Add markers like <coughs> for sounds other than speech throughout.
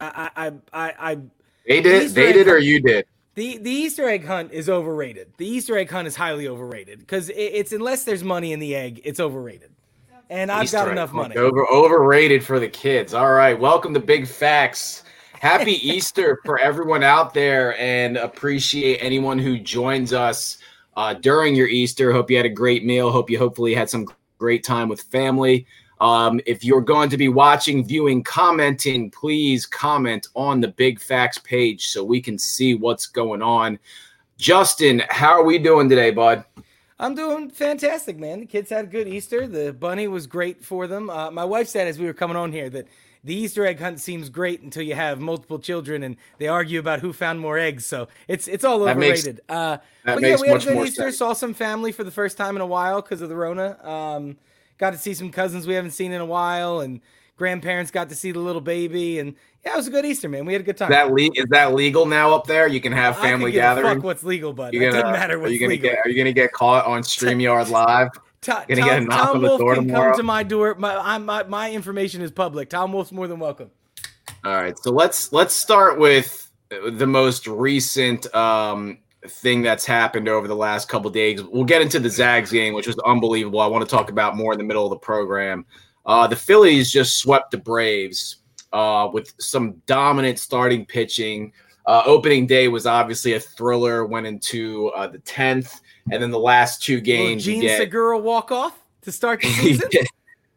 I, I, I, I they did. They did, or you did. The the Easter egg hunt is overrated. The Easter egg hunt is highly overrated because it, it's unless there's money in the egg, it's overrated. And I've Easter got enough money. Over overrated for the kids. All right, welcome to Big Facts. Happy <laughs> Easter for everyone out there, and appreciate anyone who joins us uh, during your Easter. Hope you had a great meal. Hope you hopefully had some great time with family. Um, if you're going to be watching, viewing, commenting, please comment on the Big Facts page so we can see what's going on. Justin, how are we doing today, bud? I'm doing fantastic, man. The kids had a good Easter. The bunny was great for them. Uh, my wife said as we were coming on here that the Easter egg hunt seems great until you have multiple children and they argue about who found more eggs. So it's it's all overrated. Makes, uh, but yeah, we had a good Easter. Sense. Saw some family for the first time in a while because of the Rona. Um, got to see some cousins we haven't seen in a while, and grandparents got to see the little baby, and yeah, it was a good Easter, man. We had a good time. Is that le- is that legal now up there? You can have family gathering. Fuck what's legal, bud. It doesn't matter what's are you gonna legal. Get, are you gonna get caught on <laughs> Streamyard Live? Tom, Tom, get a knock Tom on the Wolf door can tomorrow? come to my door. My, my my information is public. Tom Wolf's more than welcome. All right, so let's let's start with the most recent um, thing that's happened over the last couple days. We'll get into the Zags game, which was unbelievable. I want to talk about more in the middle of the program. Uh, the Phillies just swept the Braves uh, with some dominant starting pitching. Uh, opening day was obviously a thriller. Went into uh, the tenth, and then the last two games. Jean get, Segura walk off to start the <laughs> season.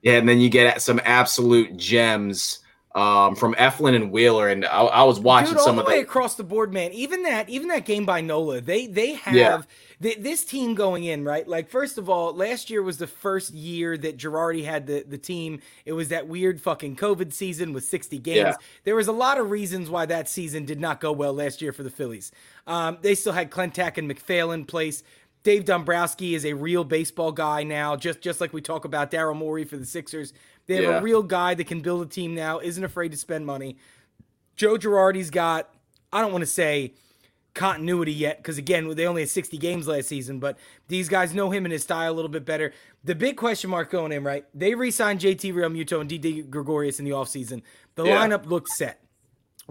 yeah, and then you get some absolute gems um, from Eflin and Wheeler, and I, I was watching Dude, some the of way the across the board, man. Even that, even that game by Nola, they they have yeah. this team going in right. Like first of all, last year was the first year that Girardi had the the team. It was that weird fucking COVID season with sixty games. Yeah. There was a lot of reasons why that season did not go well last year for the Phillies. Um, they still had Klentak and MacPhail in place. Dave Dombrowski is a real baseball guy now, just just like we talk about Daryl Morey for the Sixers. They have yeah. a real guy that can build a team now, isn't afraid to spend money. Joe Girardi's got, I don't want to say continuity yet, because again, they only had 60 games last season, but these guys know him and his style a little bit better. The big question mark going in, right? They re signed JT Realmuto and Didi Gregorius in the offseason. The yeah. lineup looked set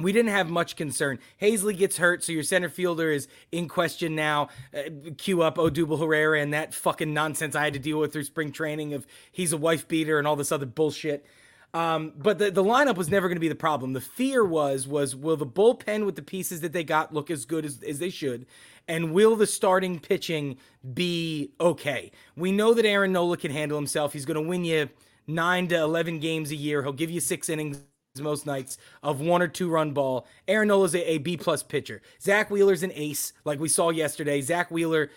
we didn't have much concern. Haseley gets hurt, so your center fielder is in question now. Uh, cue up Odubel Herrera and that fucking nonsense I had to deal with through spring training of he's a wife beater and all this other bullshit. Um, but the, the lineup was never going to be the problem. The fear was was will the bullpen with the pieces that they got look as good as, as they should, and will the starting pitching be okay? We know that Aaron Nola can handle himself. He's going to win you nine to eleven games a year. He'll give you six innings most nights of one or two run ball. Aaron Nola's a, a B plus pitcher. Zack Wheeler's an ace, like we saw yesterday. Zack Wheeler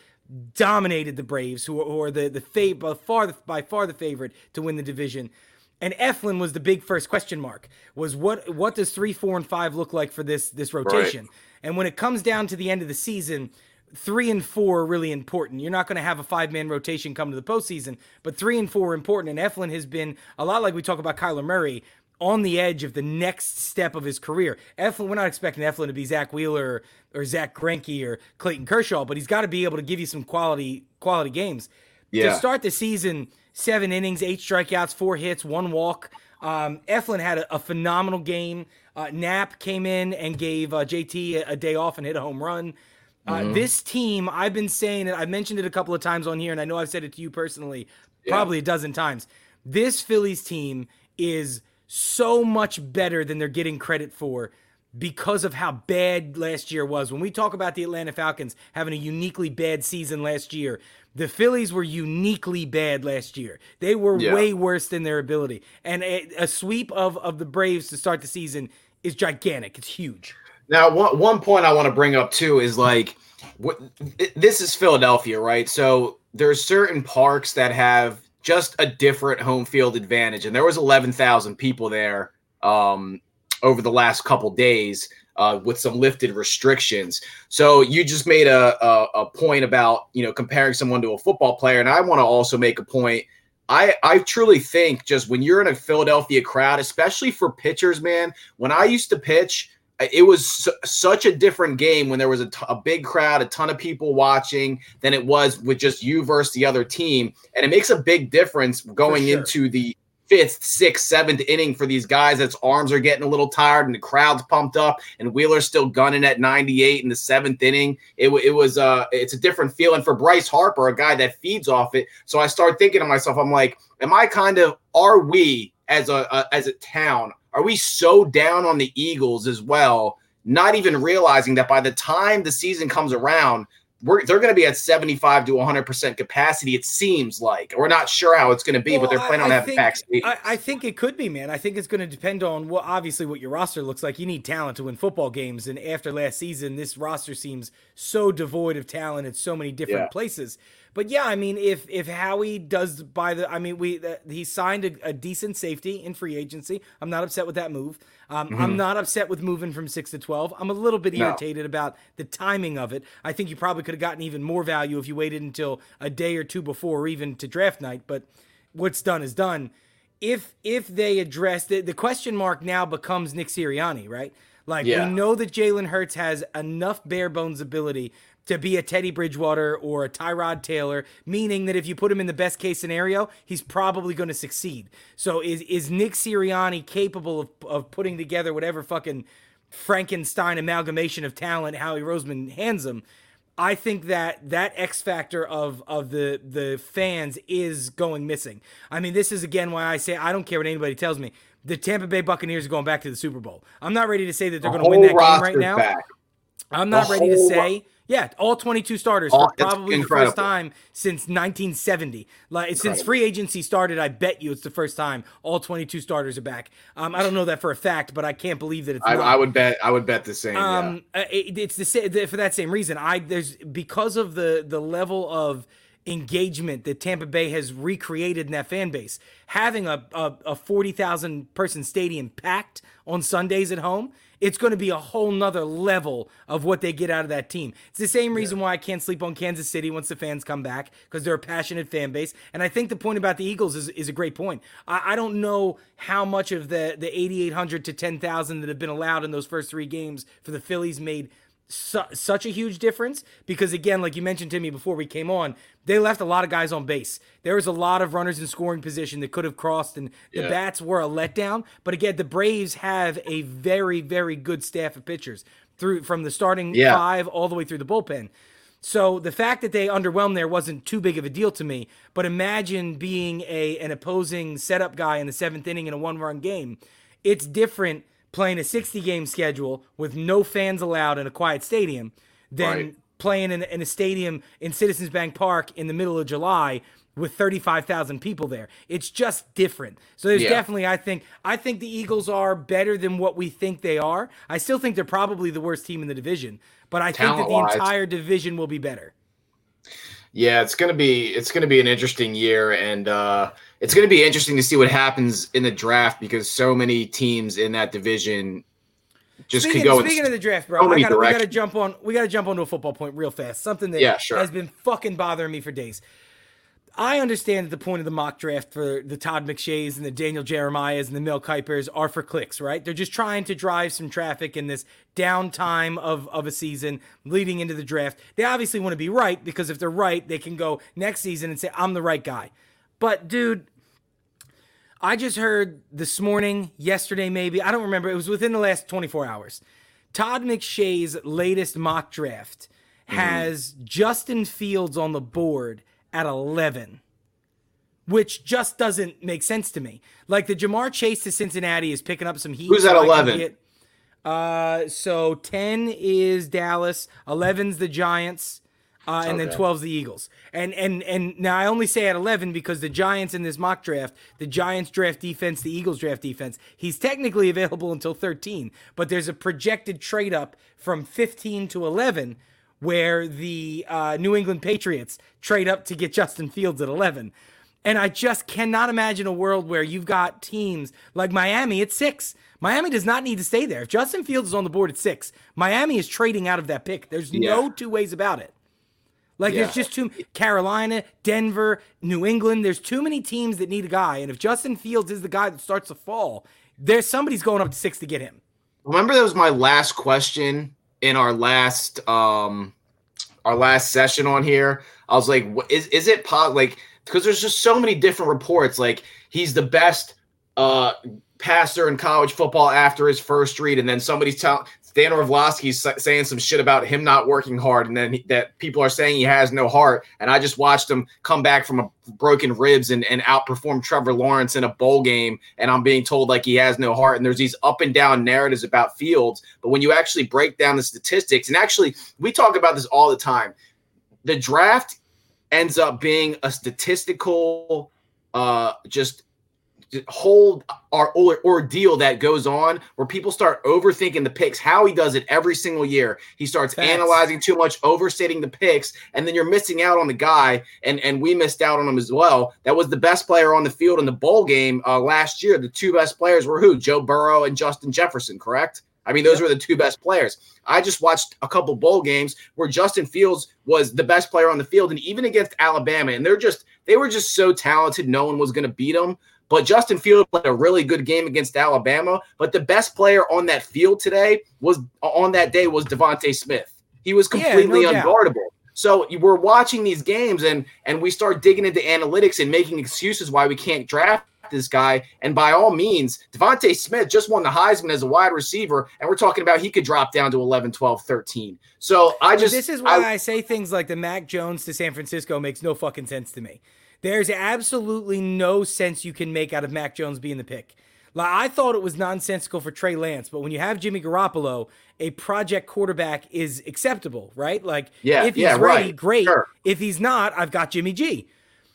dominated the Braves, who, who are the the fav- by far the, by far the favorite to win the division. And Eflin was the big first question mark. Was what what does three, four, and five look like for this this rotation? Right. And when it comes down to the end of the season, three and four are really important. You're not going to have a five man rotation come to the postseason, but three and four are important. And Eflin has been a lot like we talk about Kyler Murray on the edge of the next step of his career. Eflin, we're not expecting Eflin to be Zack Wheeler or, or Zack Greinke or Clayton Kershaw, but he's got to be able to give you some quality quality games. Yeah. To start the season, seven innings, eight strikeouts, four hits, one walk. Um, Eflin had a, a phenomenal game. Uh, Knapp came in and gave uh, JT a, a, day off and hit a home run. Uh, mm-hmm. This team, I've been saying it. I've mentioned it a couple of times on here, and I know I've said it to you personally, yeah. probably a dozen times. This Phillies team is – so much better than they're getting credit for because of how bad last year was. When we talk about the Atlanta Falcons having a uniquely bad season last year, the Phillies were uniquely bad last year. They were yeah. way worse than their ability. And a, a, sweep of, of the Braves to start the season is gigantic. It's huge. Now, one, one point I want to bring up too is like, what, this is Philadelphia, right? So there's certain parks that have just a different home field advantage. And there was 11,000 people there um, over the last couple days uh, with some lifted restrictions. So you just made a, a, a point about you know comparing someone to a football player, and I want to also make a point. I I truly think just when you're in a Philadelphia crowd, especially for pitchers, man. When I used to pitch, it was su- such a different game when there was a, t- a big crowd, a ton of people watching, than it was with just you versus the other team. And it makes a big difference going sure. into the fifth, sixth, seventh inning for these guys that's arms are getting a little tired and the crowd's pumped up and Wheeler's still gunning at 98 in the seventh inning. It, it was uh it's a different feeling for Bryce Harper, a guy that feeds off it. So I start thinking to myself, I'm like, am I kind of are we as a, a as a town, are we so down on the Eagles as well, not even realizing that by the time the season comes around, we're, they're going to be at 75 to 100% capacity, it seems like. We're not sure how it's going to be, well, but they're planning I, on having back I, I, think it could be, man. I think it's going to depend on what, obviously, what your roster looks like. You need talent to win football games. And after last season, this roster seems so devoid of talent at so many different yeah. places. But yeah, I mean, if if Howie does buy the, I mean, we uh, he signed a, a, decent safety in free agency. I'm not upset with that move. Um, mm-hmm. I'm not upset with moving from six to twelve. I'm a little bit no. irritated about the timing of it. I think you probably could have gotten even more value if you waited until a day or two before, or even to draft night. But what's done is done. If if they address the, the question mark now becomes Nick Sirianni, right? Like yeah. we know that Jalen Hurts has enough bare bones ability to be a Teddy Bridgewater or a Tyrod Taylor, meaning that if you put him in the best case scenario, he's probably going to succeed. So is is Nick Sirianni capable of, of putting together whatever fucking Frankenstein amalgamation of talent Howie Roseman hands him? I think that that X factor of of the the fans is going missing. I mean, this is again why I say I don't care what anybody tells me. The Tampa Bay Buccaneers are going back to the Super Bowl. I'm not ready to say that they're going to win that game right now. Back. I'm not the ready to say yeah, all 22 starters all, for probably the first time since 1970. Like incredible. since free agency started, I bet you it's the first time all 22 starters are back. Um, I don't know that for a fact, but I can't believe that it's. I, I would bet. I would bet the same. Um, yeah. Uh, it, it's the same for that same reason. I there's because of the the level of engagement that Tampa Bay has recreated in that fan base. Having a, a, a 40,000 person stadium packed on Sundays at home it's going to be a whole nother level of what they get out of that team. It's the same reason yeah. why I can't sleep on Kansas City once the fans come back because they're a passionate fan base. And I think the point about the Eagles is, is a great point. I, I don't know how much of the, the 8,800 to 10,000 that have been allowed in those first three games for the Phillies made su- such a huge difference because again like you mentioned to me before we came on they left a lot of guys on base there was a lot of runners in scoring position that could have crossed and the yeah. bats were a letdown but again the braves have a very very good staff of pitchers through from the starting yeah. five all the way through the bullpen so the fact that they underwhelmed there wasn't too big of a deal to me but imagine being a an opposing setup guy in the seventh inning in a one run game it's different playing a 60 game schedule with no fans allowed in a quiet stadium than right. playing in, in, a stadium in Citizens Bank Park in the middle of July with 35,000 people there. It's just different. So there's yeah. definitely I think I think the Eagles are better than what we think they are. I still think they're probably the worst team in the division, but I think that the entire division will be better. Yeah, it's gonna be it's gonna be an interesting year, and uh, it's gonna be interesting to see what happens in the draft because so many teams in that division just speaking, could go. Speaking of the draft, bro, I gotta, we gotta jump on. We gotta jump onto a football point real fast. Something that yeah, sure. has been fucking bothering me for days. I understand that the point of the mock draft for the Todd McShays and the Daniel Jeremiahs and the Mel Kipers are for clicks, right? They're just trying to drive some traffic in this downtime of, of a season leading into the draft. They obviously want to be right because if they're right, they can go next season and say, I'm the right guy. But, dude, I just heard this morning, yesterday maybe, I don't remember, it was within the last 24 hours. Todd McShay's latest mock draft mm-hmm. has Justin Fields on the board at 11, which just doesn't make sense to me. Like the Ja'Marr Chase to Cincinnati is picking up some heat. Who's at 11? uh, so 10 is Dallas, 11's the Giants. Uh, and okay. then 12's the Eagles. And and and now I only say at 11 because the Giants in this mock draft, the Giants draft defense, the Eagles draft defense, he's technically <laughs> available until 13, but there's a projected trade up from 15 to 11 where the uh, New England Patriots trade up to get Justin Fields at 11. And I just cannot imagine a world where you've got teams like Miami at six. Miami does not need to stay there. If Justin Fields is on the board at six, Miami is trading out of that pick. There's yeah. no two ways about it. Like yeah. there's just too Carolina, Denver, New England. There's too many teams that need a guy, and if Justin Fields is the guy that starts to fall, there's somebody's going up to six to get him. Remember that was my last question in our last um our last session on here. I was like, is is it pot like because there's just so many different reports. Like he's the best uh passer in college football after his first read, and then somebody's telling Dan Orlovsky's saying some shit about him not working hard, and then he, that people are saying he has no heart. And I just watched him come back from a broken ribs and, and outperform Trevor Lawrence in a bowl game, and I'm being told like he has no heart. And there's these up and down narratives about Fields, but when you actually break down the statistics, and actually we talk about this all the time, the draft ends up being a statistical, uh, just whole our ordeal that goes on where people start overthinking the picks. Howie does it every single year. He starts analyzing too much, overstating the picks, and then you're missing out on the guy. And and we missed out on him as well. That was the best player on the field in the bowl game uh, last year. The two best players were who? Joe Burrow and Justin Jefferson. Correct. I mean, those yep. were the two best players. I just watched a couple bowl games where Justin Fields was the best player on the field, and even against Alabama, and they're just they were just so talented, no one was going to beat them. But Justin Field played a really good game against Alabama. But the best player on that field today was on that day was DeVonta Smith. He was completely yeah, no unguardable. Doubt. So we're watching these games and and we start digging into analytics and making excuses why we can't draft this guy. And by all means, DeVonta Smith just won the Heisman as a wide receiver. And we're talking about he could drop down to 11, 12, 13. So I just. This is why I, I say things like the Mac Jones to San Francisco makes no fucking sense to me. There's absolutely no sense you can make out of Mac Jones being the pick. Like, I thought it was nonsensical for Trey Lance, but when you have Jimmy Garoppolo, a project quarterback is acceptable, right? Like, yeah, if he's yeah, ready, right. great. Sure. If he's not, I've got Jimmy G.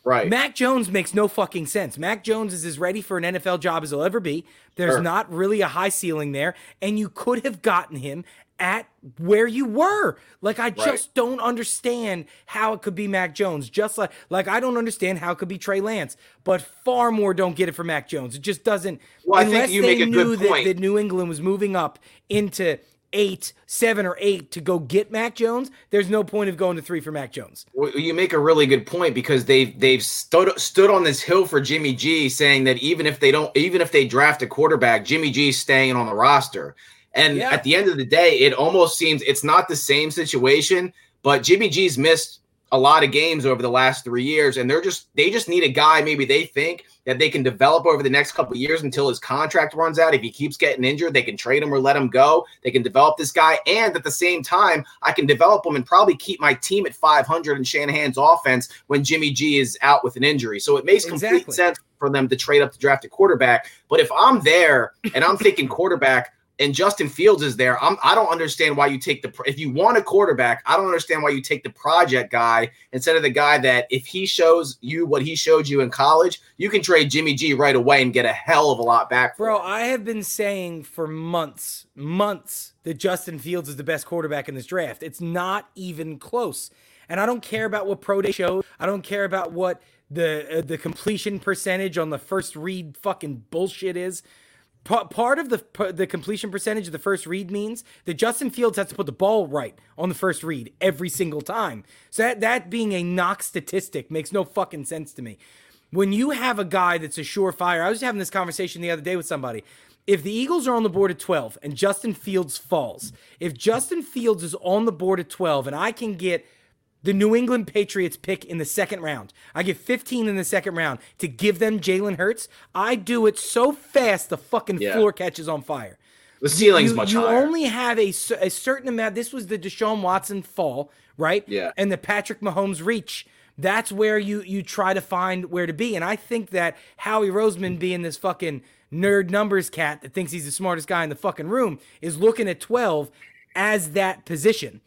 Right. Mac Jones makes no fucking sense. Mac Jones is as ready for an NFL job as he'll ever be. There's sure. not really a high ceiling there, and you could have gotten him at where you were. Like I right. just don't understand how it could be Mac Jones. Just like like I don't understand how it could be Trey Lance. But far more don't get it for Mac Jones. It just doesn't. Well, unless they knew that, that New England was moving up into eight, seven, or eight to go get Mac Jones, there's no point of going to three for Mac Jones. Well, you make a really good point because they've they've stood stood on this hill for Jimmy G, saying that even if they don't, even if they draft a quarterback, Jimmy G's staying on the roster. And yeah. at the end of the day, it almost seems it's not the same situation, but Jimmy G's missed a lot of games over the last three years, and they're just they just need a guy maybe they think that they can develop over the next couple years until his contract runs out. If he keeps getting injured, they can trade him or let him go. They can develop this guy, and at the same time, I can develop him and probably keep my team at 500 in Shanahan's offense when Jimmy G is out with an injury. So it makes exactly. complete sense for them to trade up to draft a quarterback. But if I'm there and I'm thinking quarterback and Justin Fields is there. I'm, I don't understand why you take the if you want a quarterback, I don't understand why you take the project guy instead of the guy that if he shows you what he showed you in college, you can trade Jimmy G right away and get a hell of a lot back. Bro, him. I have been saying for months, months that Justin Fields is the best quarterback in this draft. It's not even close. And I don't care about what pro day showed. I don't care about what the uh, the completion percentage on the first read fucking bullshit is part of the the completion percentage of the first read means that Justin Fields has to put the ball right on the first read every single time. So that that being a knock statistic makes no fucking sense to me. When you have a guy that's a surefire, I was having this conversation the other day with somebody. If the Eagles are on the board at 12 and Justin Fields falls, if Justin Fields is on the board at 12 and I can get the New England Patriots pick in the second round. I get 15 in the second round to give them Jalen Hurts. I do it so fast the fucking yeah. floor catches on fire. The ceiling's you, much you higher. You only have a, a certain amount. This was the Deshaun Watson fall, right? Yeah. And the Patrick Mahomes reach. That's where you you try to find where to be. And I think that Howie Roseman being this fucking nerd numbers cat that thinks he's the smartest guy in the fucking room is looking at 12 as that position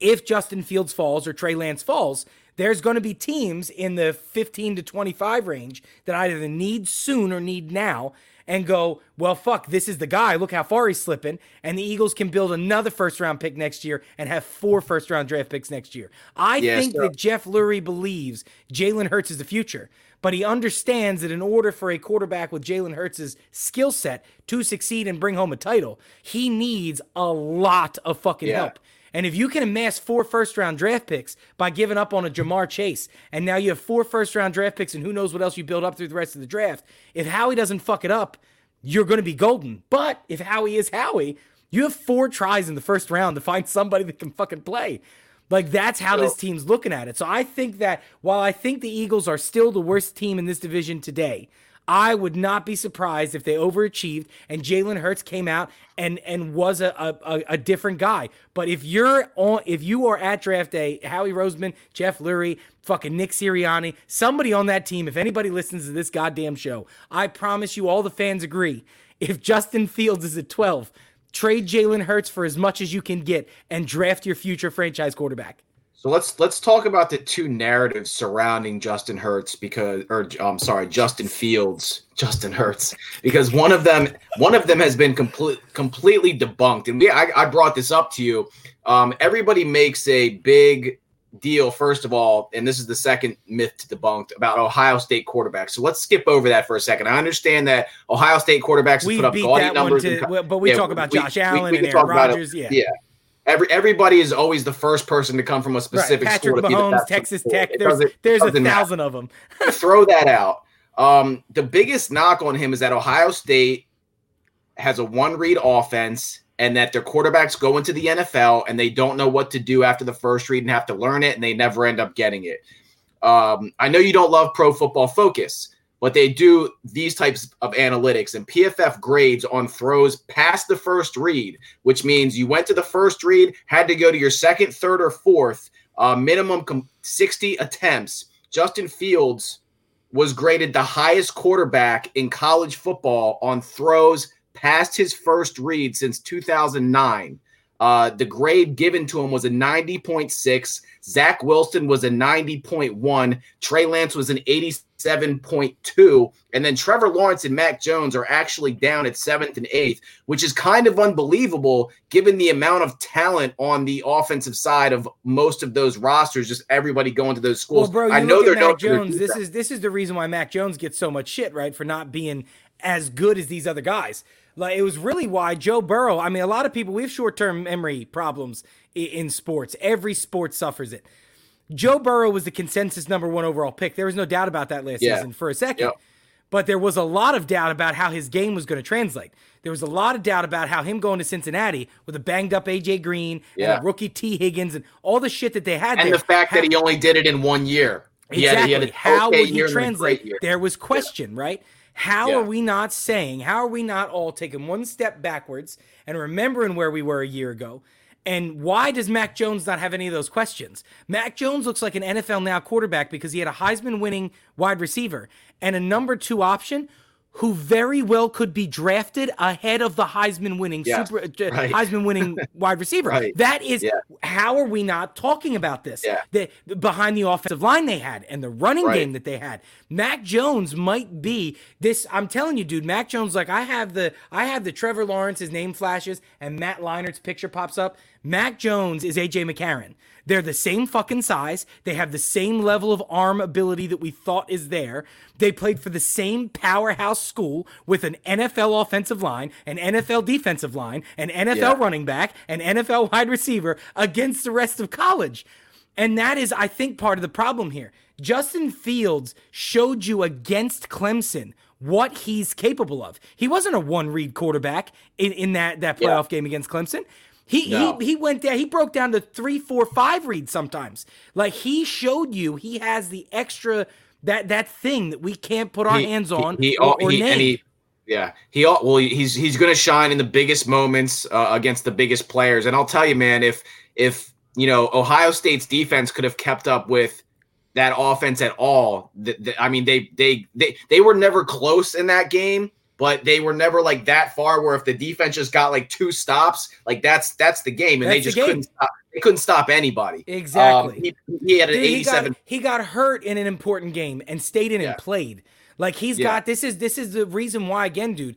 if Justin Fields falls or Trey Lance falls, there's going to be teams in the 15 to 25 range that either need soon or need now and go, well, fuck, this is the guy. Look how far he's slipping. And the Eagles can build another first round pick next year and have four first round draft picks next year. I yes, think that Jeff Lurie believes Jalen Hurts is the future, but he understands that in order for a quarterback with Jalen Hurts' skill set to succeed and bring home a title, he needs a lot of fucking yeah. help. And if you can amass four first round draft picks by giving up on a Ja'Marr Chase, and now you have four first round draft picks, and who knows what else you build up through the rest of the draft, if Howie doesn't fuck it up, you're going to be golden. But if Howie is Howie, you have four tries in the first round to find somebody that can fucking play. Like that's how so, this team's looking at it. So I think that while I think the Eagles are still the worst team in this division today, I would not be surprised if they overachieved and Jalen Hurts came out and and was a, a, a different guy. But if you're on, if you are at draft day, Howie Roseman, Jeff Lurie, fucking Nick Sirianni, somebody on that team, if anybody listens to this goddamn show, I promise you, all the fans agree. If Justin Fields is at 12, trade Jalen Hurts for as much as you can get and draft your future franchise quarterback. So let's let's talk about the two narratives surrounding Justin Hurts because or I'm sorry, Justin Fields, Justin Hurts because one of them one of them has been complete completely debunked and yeah, I, I brought this up to you. Um, everybody makes a big deal first of all, and this is the second myth to debunk about Ohio State quarterbacks. So let's skip over that for a second. I understand that Ohio State quarterbacks we put up gaudy numbers, to, but we yeah, talk about Josh we, Allen we, and Aaron Rodgers. Yeah, yeah every everybody is always the first person to come from a specific right. Patrick school. Mahomes, Texas Tech. There's there's a thousand matter. of them. <laughs> Throw that out. Um, the biggest knock on him is that Ohio State has a one read offense and that their quarterbacks go into the NFL and they don't know what to do after the first read and have to learn it and they never end up getting it. Um, I know you don't love pro football focus, but they do these types of analytics and PFF grades on throws past the first read, which means you went to the first read, had to go to your second, third, or fourth, uh, minimum com- 60 attempts. Justin Fields was graded the highest quarterback in college football on throws past his first read since 2009. Uh, the grade given to him was a 90.6. Zach Wilson was a 90.1. Trey Lance was an 87.2. And then Trevor Lawrence and Mac Jones are actually down at seventh and eighth, which is kind of unbelievable given the amount of talent on the offensive side of most of those rosters, just everybody going to those schools. Well, bro, I know they're Mac Jones. This is this is the reason why Mac Jones gets so much shit, right? For not being as good as these other guys. Like it was really why Joe Burrow. I mean, a lot of people we have short term memory problems in, in sports. Every sport suffers it. Joe Burrow was the consensus number one overall pick. There was no doubt about that last yeah. season for a second. Yep. But there was a lot of doubt about how his game was going to translate. There was a lot of doubt about how him going to Cincinnati with a banged up AJ Green yeah. and rookie Tee Higgins and all the shit that they had. And there. the fact how, that he only did it in one year. Exactly. He had, he had how would he translate? There was question, yeah. right? How yeah. are we not saying, how are we not all taking one step backwards and remembering where we were a year ago? And why does Mac Jones not have any of those questions? Mac Jones looks like an NFL now quarterback because he had a Heisman winning wide receiver and a number two option who very well could be drafted ahead of the Heisman winning yeah, super uh, <laughs> right. Heisman winning <laughs> wide receiver. Right. That is yeah. how are we not talking about this? Yeah. The, behind the offensive line they had and the running right. game that they had. Mac Jones might be this I'm telling you dude, Mac Jones like I have the I have the Trevor Lawrence's name flashes and Matt Leinart's picture pops up. Mac Jones is AJ McCarron. They're the same fucking size. They have the same level of arm ability that we thought is there. They played for the same powerhouse school with an NFL offensive line, an NFL defensive line, an NFL yeah. running back, an NFL wide receiver against the rest of college. And that is, I think, part of the problem here. Justin Fields showed you against Clemson what he's capable of. He wasn't a one read quarterback in, in that, that playoff yeah. game against Clemson. He no. he he went down. He broke down to three, four, five reads sometimes. Like he showed you he has the extra that that thing that we can't put our he, hands on he, he, or, or he, yeah, he well he's he's going to shine in the biggest moments uh, against the biggest players. And I'll tell you, man, if if you know Ohio State's defense could have kept up with that offense at all, the, the, I mean they they they they were never close in that game but they were never like that far where if the defense just got like two stops, like that's that's the game, and that's they just the couldn't stop. They couldn't stop anybody. Exactly. Um, he, he, had an Dude, eighty-seven. He got, he got, hurt in an important game and stayed in yeah. and played. Like he's yeah. got this is this is the reason why again, dude.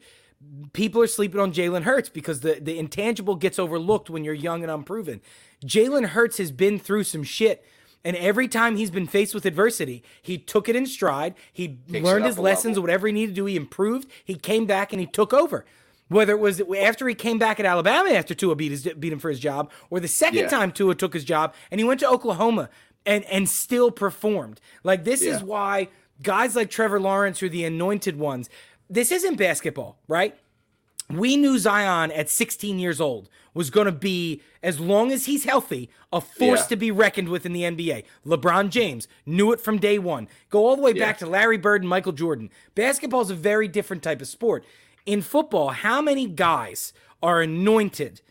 People are sleeping on Jalen Hurts because the, the intangible gets overlooked when you're young and unproven. Jalen Hurts has been through some shit and every time he's been faced with adversity, he took it in stride. He learned his lessons, level. whatever he needed to do, he improved. He came back and he took over. Whether it was after he came back at Alabama after Tua beat, his, beat him for his job, or the second yeah. time Tua took his job and he went to Oklahoma and, and still performed. Like, this yeah. is why guys like Trevor Lawrence are the anointed ones. This isn't basketball, right? We knew Zion at 16 years old was going to be, as long as he's healthy, a force Yeah. to be reckoned with in the NBA. LeBron James knew it from day one. Go all the way back to Larry Bird and Michael Jordan. Basketball is a very different type of sport. In football, how many guys are anointed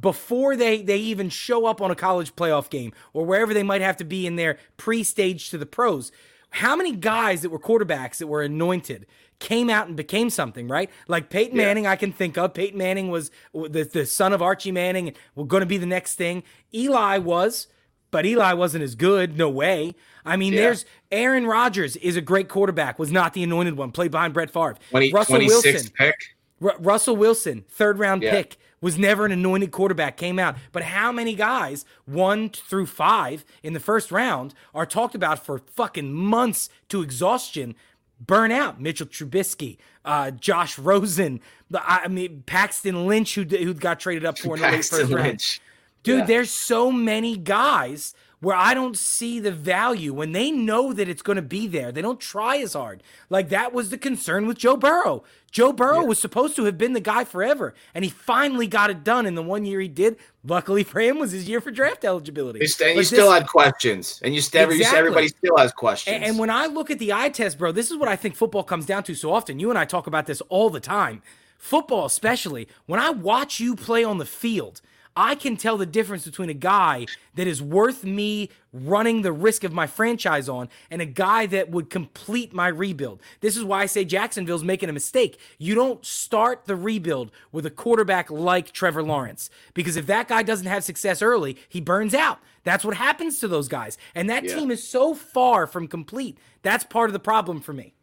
before they they even show up on a college playoff game or wherever they might have to be in their pre-stage to the pros how many guys that were quarterbacks that were anointed came out and became something right like peyton Yeah. manning i can think of peyton manning was the, the son of archie manning and was going to be the next thing eli was but eli wasn't as good no way i mean Yeah. there's aaron rodgers is a great quarterback was not the anointed one played behind brett Favre. 20, russell 26th wilson pick. Ru- Russell Wilson, third round Yeah. pick, was never an anointed quarterback, came out. But how many guys, one through five in the first round, are talked about for fucking months to exhaustion, burn out? Mitchell Trubisky, uh, Josh Rosen, I mean, Paxton Lynch, who, who got traded up for in the late first round. Dude, Yeah. there's so many guys where I don't see the value when they know that it's going to be there. They don't try as hard. Like that was the concern with Joe Burrow. Joe Burrow was supposed to have been the guy forever, and he finally got it done in the one year he did. Luckily for him, was his year for draft eligibility. And you still had questions, and you still Exactly. everybody still has questions. and, and when I look at the eye test, bro, this is what I think football comes down to so often. You and I talk about this all the time. Football, especially, when I watch you play on the field, I can tell the difference between a guy that is worth me running the risk of my franchise on and a guy that would complete my rebuild. This is why I say Jacksonville's making a mistake. You don't start the rebuild with a quarterback like Trevor Lawrence because if that guy doesn't have success early, he burns out. That's what happens to those guys. And that Yeah. team is so far from complete. That's part of the problem for me.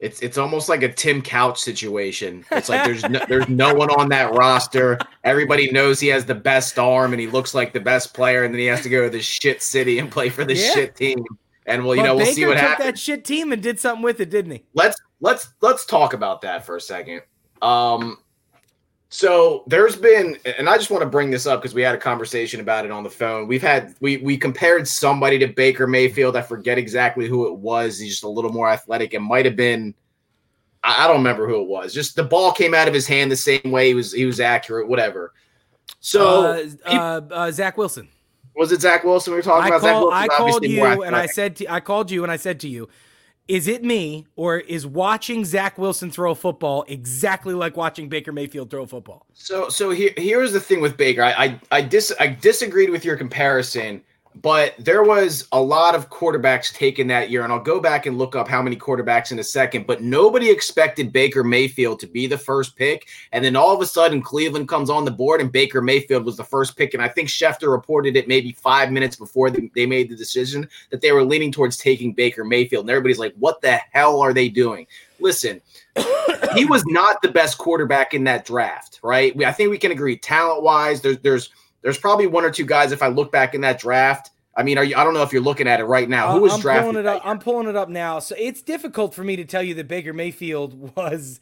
It's it's almost like a Tim Couch situation. It's like there's no, there's no one on that roster. Everybody knows he has the best arm and he looks like the best player, and then he has to go to this shit city and play for this Yeah. shit team. And well, you But know, we'll Baker see what took happens. that shit team and did something with it, didn't he? let's let's let's talk about that for a second. Um, so there's been, and I just want to bring this up because we had a conversation about it on the phone. We've had we we compared somebody to Baker Mayfield. I forget exactly who it was. He's just a little more athletic. It might have been. I I don't remember who it was. Just the ball came out of his hand the same way. He was he was accurate. Whatever. So uh, uh, uh, Zach Wilson. was it Zach Wilson we were talking I, about? Zach call, I called you and I said to, I called you and I said to you, is it me or is watching Zach Wilson throw a football exactly like watching Baker Mayfield throw a football? So so here here's the thing with Baker. I I I, dis, I disagreed with your comparison, but there was a lot of quarterbacks taken that year, and I'll go back and look up how many quarterbacks in a second. But nobody expected Baker Mayfield to be the first pick, and then all of a sudden Cleveland comes on the board, and Baker Mayfield was the first pick. And I think Schefter reported it maybe five minutes before they, made the decision that they were leaning towards taking Baker Mayfield, and everybody's like, "What the hell are they doing?" Listen, <coughs> he was not the best quarterback in that draft, right? I think we can agree talent wise. There's there's there's probably one or two guys. If I look back in that draft, I mean, are you? I don't know if you're looking at it right now. Who uh, was I'm drafted? pulling it up. I'm pulling it up now. So it's difficult for me to tell you that Baker Mayfield <laughs> was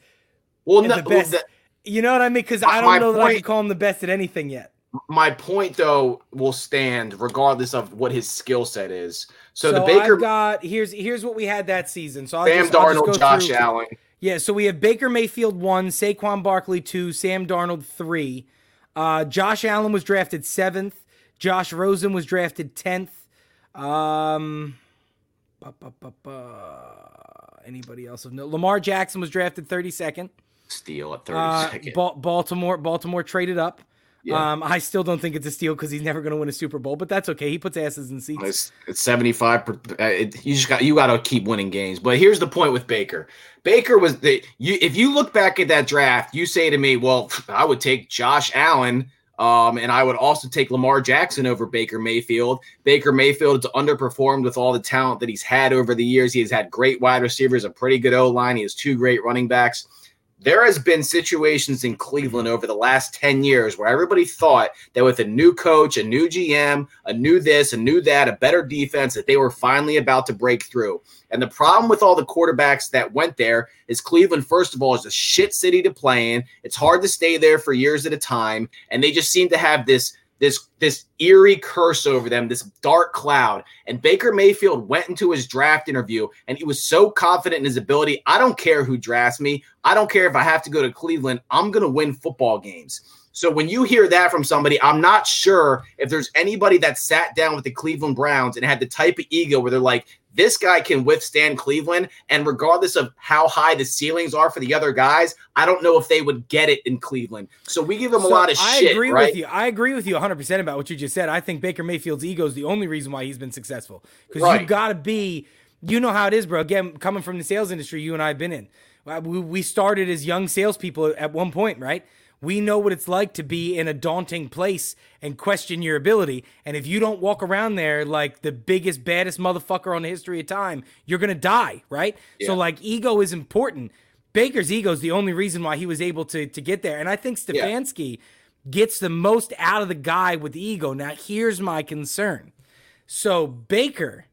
well, the no, best. the- You know what I mean? Because I don't know that I can call him the best at anything yet. my point though will stand regardless of what his skill set is. So, So, the Baker, I've got here's here's what we had that season. So I'll Sam just, just Darnold, go Josh through- Allen. Yeah, so we have Baker Mayfield one, Saquon Barkley two, Sam Darnold three. Uh, Josh Allen was drafted seventh. Josh Rosen was drafted tenth. Um, ba, ba, ba. anybody else of note? Lamar Jackson was drafted thirty second. Steal at 30 Uh, seconds. Ba- Baltimore, Baltimore traded up. Yeah. Um, I still don't think it's a steal because he's never going to win a Super Bowl, but that's okay. He puts asses in seats. It's, it's 75 uh, it, you just got you got to keep winning games but here's the point with baker baker was the you if you look back at that draft you say to me well i would take josh allen um, and I would also take Lamar Jackson over Baker Mayfield. Baker Mayfield has underperformed with all the talent that he's had over the years. He has had great wide receivers, a pretty good O line. He has two great running backs. There has been situations in Cleveland over the last 10 years where everybody thought that with a new coach, a new GM, a new this, a new that, a better defense, that they were finally about to break through. And the problem with all the quarterbacks that went there is Cleveland, first of all, is a shit city to play in. It's hard to stay there for years at a time. And they just seem to have this this this eerie curse over them, this dark cloud. And Baker Mayfield went into his draft interview and he was so confident in his ability. I don't care who drafts me. I don't care if I have to go to Cleveland. I'm going to win football games. So when you hear that from somebody, I'm not sure if there's anybody that sat down with the Cleveland Browns and had the type of ego where they're like, this guy can withstand Cleveland. And regardless of how high the ceilings are for the other guys, I don't know if they would get it in Cleveland. So we give them so a lot of I shit. I agree right? with you. I agree with you 100% about what you just said. I think Baker Mayfield's ego is the only reason why he's been successful. Because right. you've got to be, you know how it is, bro. Again, coming from the sales industry, you and I have been in. Uh, we started as young salespeople at one point, right? We know what it's like to be in a daunting place and question your ability. And if you don't walk around there like the biggest, baddest motherfucker on the history of time, you're going to die, right? Yeah. So, like, ego is important. Baker's ego is the only reason why he was able to, to get there. And I think Stefanski yeah. gets the most out of the guy with the ego. Now, here's my concern. So, Baker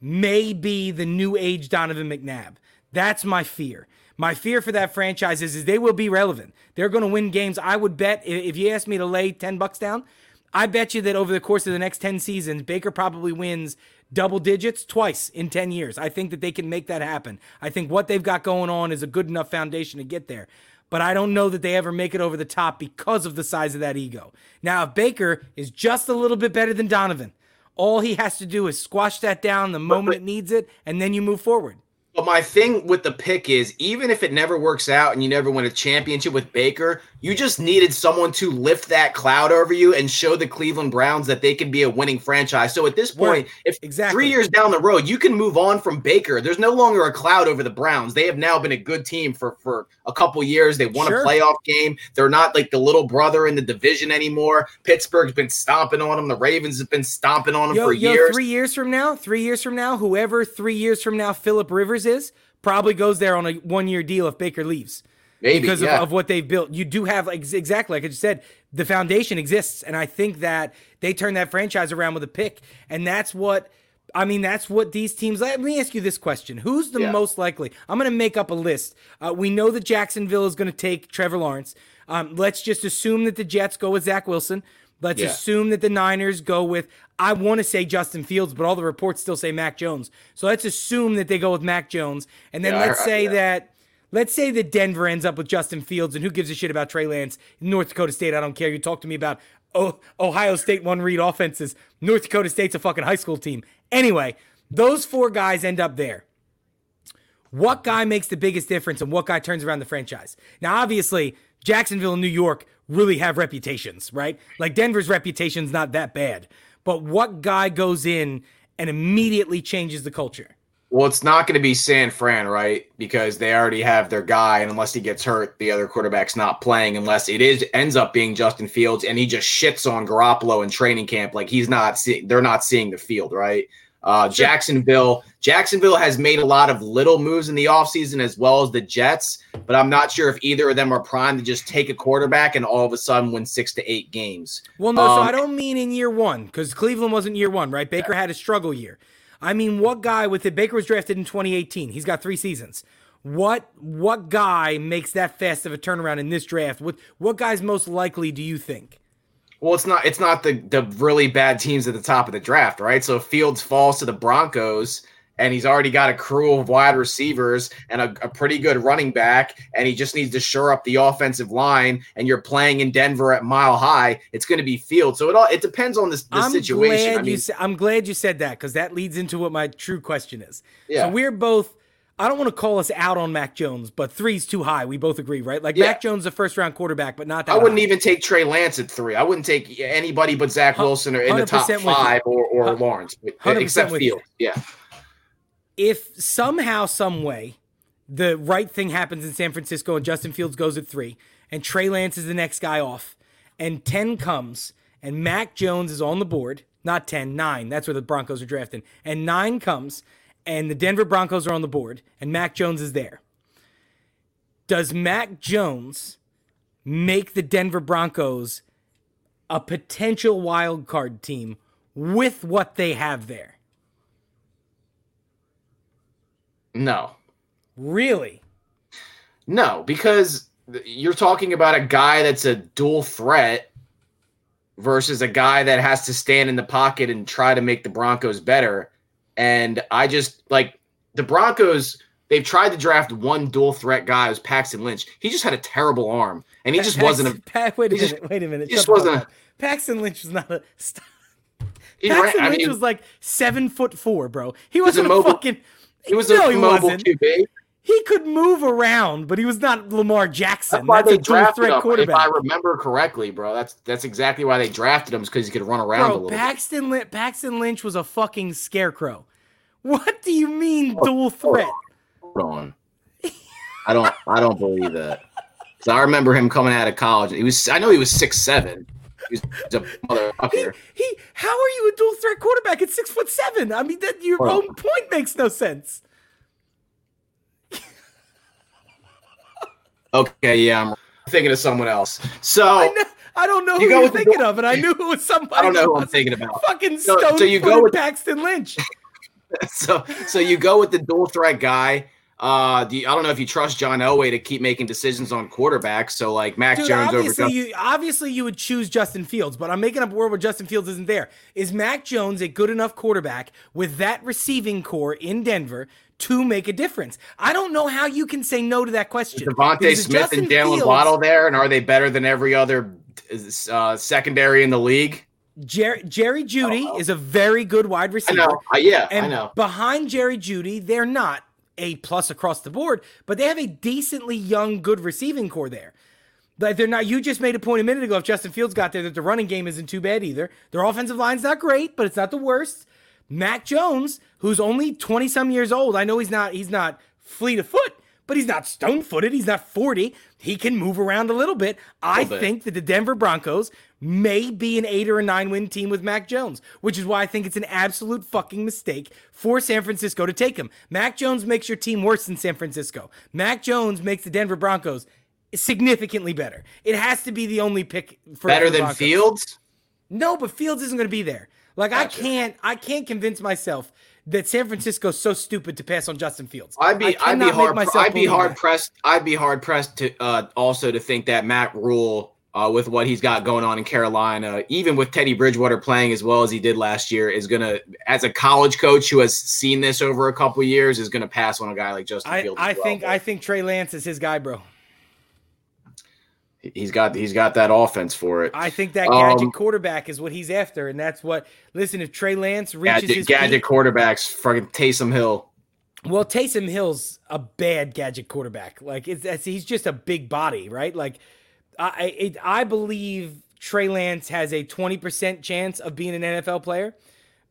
may be the new age Donovan McNabb. That's my fear. My fear for that franchise is, is they will be relevant. They're going to win games. I would bet if you ask me to lay 10 bucks down, I bet you that over the course of the next 10 seasons, Baker probably wins double digits twice in 10 years. I think that they can make that happen. I think what they've got going on is a good enough foundation to get there. But I don't know that they ever make it over the top because of the size of that ego. Now, if Baker is just a little bit better than Donovan, all he has to do is squash that down the moment it needs it, and then you move forward. But my thing with the pick is even if it never works out and you never win a championship with Baker, you just needed someone to lift that cloud over you and show the Cleveland Browns that they can be a winning franchise. So at this point, if exactly. three years down the road, you can move on from Baker. There's no longer a cloud over the Browns. They have now been a good team for, for a couple years. They won sure. a playoff game. They're not like the little brother in the division anymore. Pittsburgh's been stomping on them. The Ravens have been stomping on them yo, for yo, years. Three years from now, three years from now, whoever three years from now Philip Rivers is probably goes there on a one year deal if Baker leaves. Maybe, because yeah. of, of, what they've built. You do have like, exactly like I just said, the foundation exists, and I think that they turn that franchise around with a pick, and that's what I mean. That's what these teams. Let me ask you this question: Who's the yeah. most likely? I'm going to make up a list. Uh, we know that Jacksonville is going to take Trevor Lawrence. Um, let's just assume that the Jets go with Zach Wilson. Let's yeah. assume that the Niners go with, I want to say Justin Fields, but all the reports still say Mac Jones. So let's assume that they go with Mac Jones. And then yeah, let's say yeah. that, let's say that Denver ends up with Justin Fields, and who gives a shit about Trey Lance? North Dakota State, I don't care. You talk to me about oh, Ohio State one read offenses. North Dakota State's a fucking high school team. Anyway, those four guys end up there. What guy makes the biggest difference and what guy turns around the franchise? Now, obviously, Jacksonville and New York really have reputations, right? Like Denver's reputation's not that bad. But what guy goes in and immediately changes the culture? Well, it's not going to be San Fran, right? Because they already have their guy, and unless he gets hurt, the other quarterback's not playing. Unless it is ends up being Justin Fields, and he just shits on Garoppolo in training camp, like he's not seeing. They're not seeing the field, right? Uh, Jacksonville, Jacksonville has made a lot of little moves in the offseason as well as the Jets, but I'm not sure if either of them are primed to just take a quarterback and all of a sudden win six to eight games. Well, no, um, so I don't mean in year one because Cleveland wasn't year one, right? Baker had a struggle year. I mean, what guy with it? Baker was drafted in 2018. He's got three seasons. What what guy makes that fast of a turnaround in this draft? What what guy's most likely do you think? Well, it's not it's not the the really bad teams at the top of the draft, right? So Fields falls to the Broncos and he's already got a crew of wide receivers and a, a, pretty good running back, and he just needs to shore up the offensive line. And you're playing in Denver at Mile High; it's going to be Field. So it all it depends on this, this situation. Glad I mean, you I'm glad you said that because that leads into what my true question is. Yeah. So we're both I don't want to call us out on Mac Jones, but three's too high. We both agree, right? Like yeah. Mac Jones, a first round quarterback, but not that. I wouldn't high. even take Trey Lance at three. I wouldn't take anybody but Zach Wilson or in the top five or, or Lawrence, except Field. Yeah. If somehow, some way, the right thing happens in San Francisco and Justin Fields goes at three, and Trey Lance is the next guy off, and 10 comes, and Mac Jones is on the board, not 10, 9. That's where the Broncos are drafting. And 9 comes and the Denver Broncos are on the board, and Mac Jones is there. Does Mac Jones make the Denver Broncos a potential wild card team with what they have there? No. Really? No, because you're talking about a guy that's a dual threat versus a guy that has to stand in the pocket and try to make the Broncos better. And I just like the Broncos. They've tried to draft one dual threat guy, who's Paxton Lynch. He just had a terrible arm, and he just Paxton, wasn't a. Pa- wait a minute. just- wait a minute. he just shut the fuck wasn't a- Paxton Lynch was not a. St- He, Paxton ran, I Lynch mean, was like seven foot four, bro. He was a wasn't a, mobile- fucking. he was no, a mobile. QB. He could move around, but he was not Lamar Jackson. That's why That's they a dual drafted threat him. If I remember correctly, bro, that's that's exactly why they drafted him, because he could run around a Bro, little. Paxton Lynch, Paxton Lynch was a fucking scarecrow. <laughs> What do you mean oh, dual threat? Hold on. I don't I don't believe that. So I remember him coming out of college. He was I know he was six seven. He was a motherfucker. he, how are you a dual threat quarterback at six foot seven? I mean, that your Hold on. own point makes no sense. Okay, yeah, I'm thinking of someone else. So I know, I don't know You who go you're the thinking of, and I knew it was somebody. I don't know who I'm thinking about. Fucking So- stone so you go with- Paxton Lynch. <laughs> so so you go with the dual threat guy. Uh, do you, I don't know if you trust John Elway to keep making decisions on quarterbacks. So like Mac Dude, Jones obviously Justin. you obviously you would choose Justin Fields, but I'm making up a world where Justin Fields isn't there. Is Mac Jones a good enough quarterback with that receiving core in Denver to make a difference? I don't know how you can say no to that question. DeVonta Because Smith Justin and Jalen Fields- Waddle there, and are they better than every other uh, secondary in the league? Jer- Jerry Jeudy is a very good wide I receiver. know. Uh, yeah, And I know. behind Jerry Jeudy, they're not a plus across the board, but they have a decently young, good receiving core there. But they're not. You just made a point a minute ago. If Justin Fields got there, that the running game isn't too bad either. Their offensive line's not great, but it's not the worst. Mac Jones, who's only twenty some years old, I know he's not. He's not fleet of foot, but he's not stone footed. He's not forty. He can move around a little bit. I Little bit. think that the Denver Broncos may be an eight or a nine win team with Mac Jones, which is why I think it's an absolute fucking mistake for San Francisco to take him. Mac Jones makes your team worse than San Francisco. Mac Jones makes the Denver Broncos significantly better. It has to be the only pick for Better than Broncos. Fields? No, but Fields isn't going to be there. Like I can't, I can't convince myself that San Francisco's so stupid to pass on Justin Fields. I'd be I I'd be hard I'd be hard that. pressed I'd be hard pressed to uh, also to think that Matt Rhule uh, with what he's got going on in Carolina, even with Teddy Bridgewater playing as well as he did last year, is gonna as a college coach who has seen this over a couple years is gonna pass on a guy like Justin I, Fields. I well. think I think Trey Lance is his guy, bro. He's got he's got that offense for it. I think that Um, gadget quarterback is what he's after, and that's what. Listen, if Trey Lance reaches gadget, his gadget peak, quarterbacks, fucking Taysom Hill. well, Taysom Hill's a bad gadget quarterback. Like it's, he's just a big body, right? Like I I, it, I believe Trey Lance has a twenty percent chance of being an NFL player.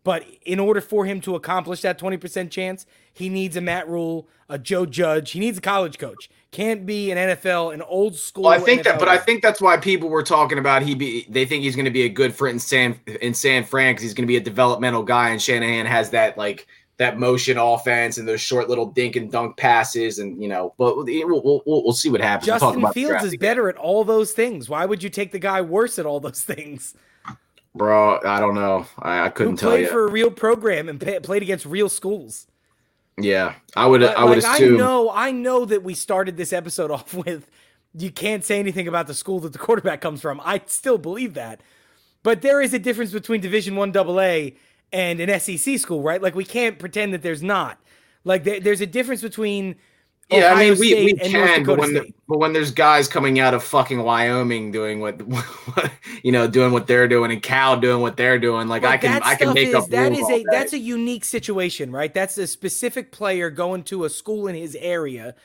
But in order for him to accomplish that 20% chance, he needs a Matt Rhule, a Joe Judge. He needs a college coach. Can't be an NFL, an old school. Well, I think that, but I think that's why people were talking about he be. They think he's going to be a good fit in San in San Fran because he's going to be a developmental guy, and Shanahan has that like that motion offense and those short little dink and dunk passes, and you know. But we'll we'll, we'll, we'll see what happens. We'll Justin about Fields is better at all those things. Why would you take the guy worse at all those things? bro. I don't know. I, I couldn't tell played you. for a real program and pa- played against real schools? Yeah, I would. But, I would like, assume. I know, I know that we started this episode <laughs> off with you can't say anything about the school that the quarterback comes from. I still believe that, but there is a difference between Division One AA and an SEC school, right? Like we can't pretend that there's not. Like there, there's a difference between Yeah, I Ohio mean, we, we State and North can, but when, but when there's guys coming out of fucking Wyoming doing <laughs> what, you know, doing what they're doing, and Cal doing what they're doing, like But I can, I can make is, up that is a that's a unique situation, right? That's a specific player going to a school in his area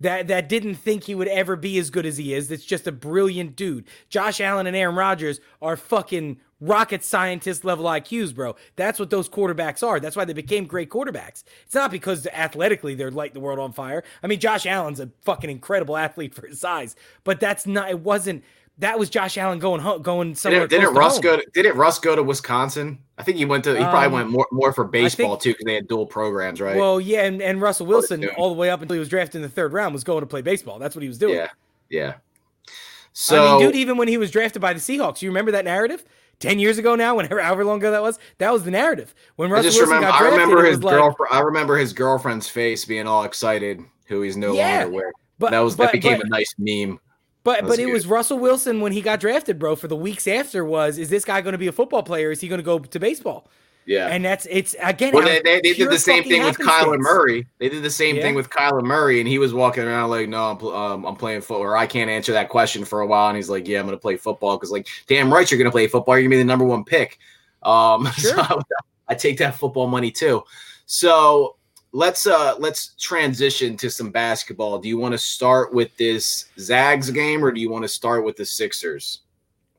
that that didn't think he would ever be as good as he is. That's just a brilliant dude. Josh Allen and Aaron Rodgers are fucking rocket scientist level IQs, bro. That's what those quarterbacks are. That's why they became great quarterbacks. It's not because athletically they're lighting the world on fire. I mean, Josh Allen's a fucking incredible athlete for his size, but that's not. It wasn't. That was Josh Allen going home, going somewhere. Didn't, didn't Russ go? To, didn't Russ go to Wisconsin? I think he went to. He probably Um, went more more for baseball think- too because they had dual programs, right? Well, yeah, and, and Russell Wilson, all the way up until he was drafted in the third round, was going to play baseball. That's what he was doing. yeah, yeah. So I mean, dude, even when he was drafted by the Seahawks, you remember that narrative? Ten years ago now, <laughs> whenever however long ago that was, that was the narrative. When I Russell just Wilson remember. got I remember his like, girlfriend. I remember his girlfriend's face being all excited, who he's no Yeah, longer with. but that was but, that became but, a nice meme. But but it was Russell Wilson when he got drafted, bro. For the weeks after, was is this guy going to be a football player? Is he going to go to baseball? Yeah, and that's it's again. Well, they, they, they did the same thing with Kyler Murray. They did the same yeah. thing with Kyler Murray, and he was walking around like, "No, I'm, um, I'm playing football." Or I can't answer that question for a while, and he's like, "Yeah, I'm going to play football." Because like, damn right, you're going to play football. You're going to be the number one pick. Um, <laughs> sure. so I, <laughs> I take that football money too. So let's uh let's transition to some basketball. Do you want to start with this Zags game, or do you want to start with the Sixers?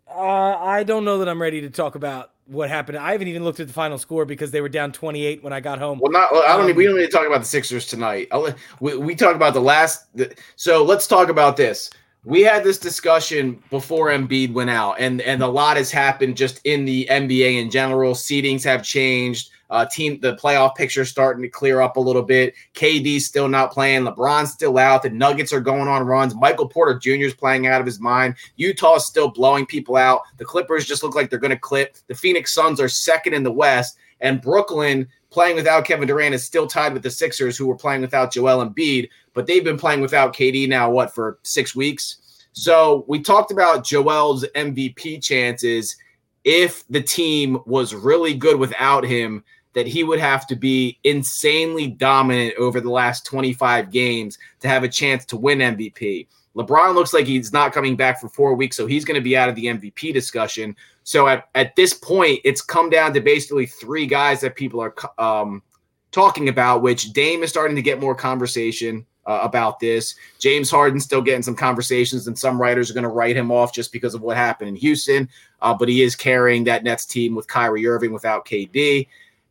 Uh, I don't know that I'm ready to talk about what happened. I haven't even looked at the final score because they were down 28 when I got home. Well, not. I don't. Um, we don't need to talk about the Sixers tonight. I'll, we we talk about the last. So let's talk about this. We had this discussion before Embiid went out, and and a lot has happened just in the NBA in general. Seedings have changed. Uh, team, the playoff picture starting to clear up a little bit. KD's still not playing. LeBron's still out. The Nuggets are going on runs. Michael Porter Jr. is playing out of his mind. Utah's still blowing people out. The Clippers just look like they're going to clip. The Phoenix Suns are second in the West, and Brooklyn playing without Kevin Durant is still tied with the Sixers, who were playing without Joel Embiid, but they've been playing without KD now, what, for six weeks? So we talked about Joel's MVP chances if the team was really good without him that he would have to be insanely dominant over the last 25 games to have a chance to win MVP. LeBron looks like he's not coming back for four weeks, so he's going to be out of the MVP discussion. So at, at this point, it's come down to basically three guys that people are um, talking about, which Dame is starting to get more conversation uh, about this. James Harden's still getting some conversations, and some writers are going to write him off just because of what happened in Houston. Uh, but he is carrying that Nets team with Kyrie Irving without KD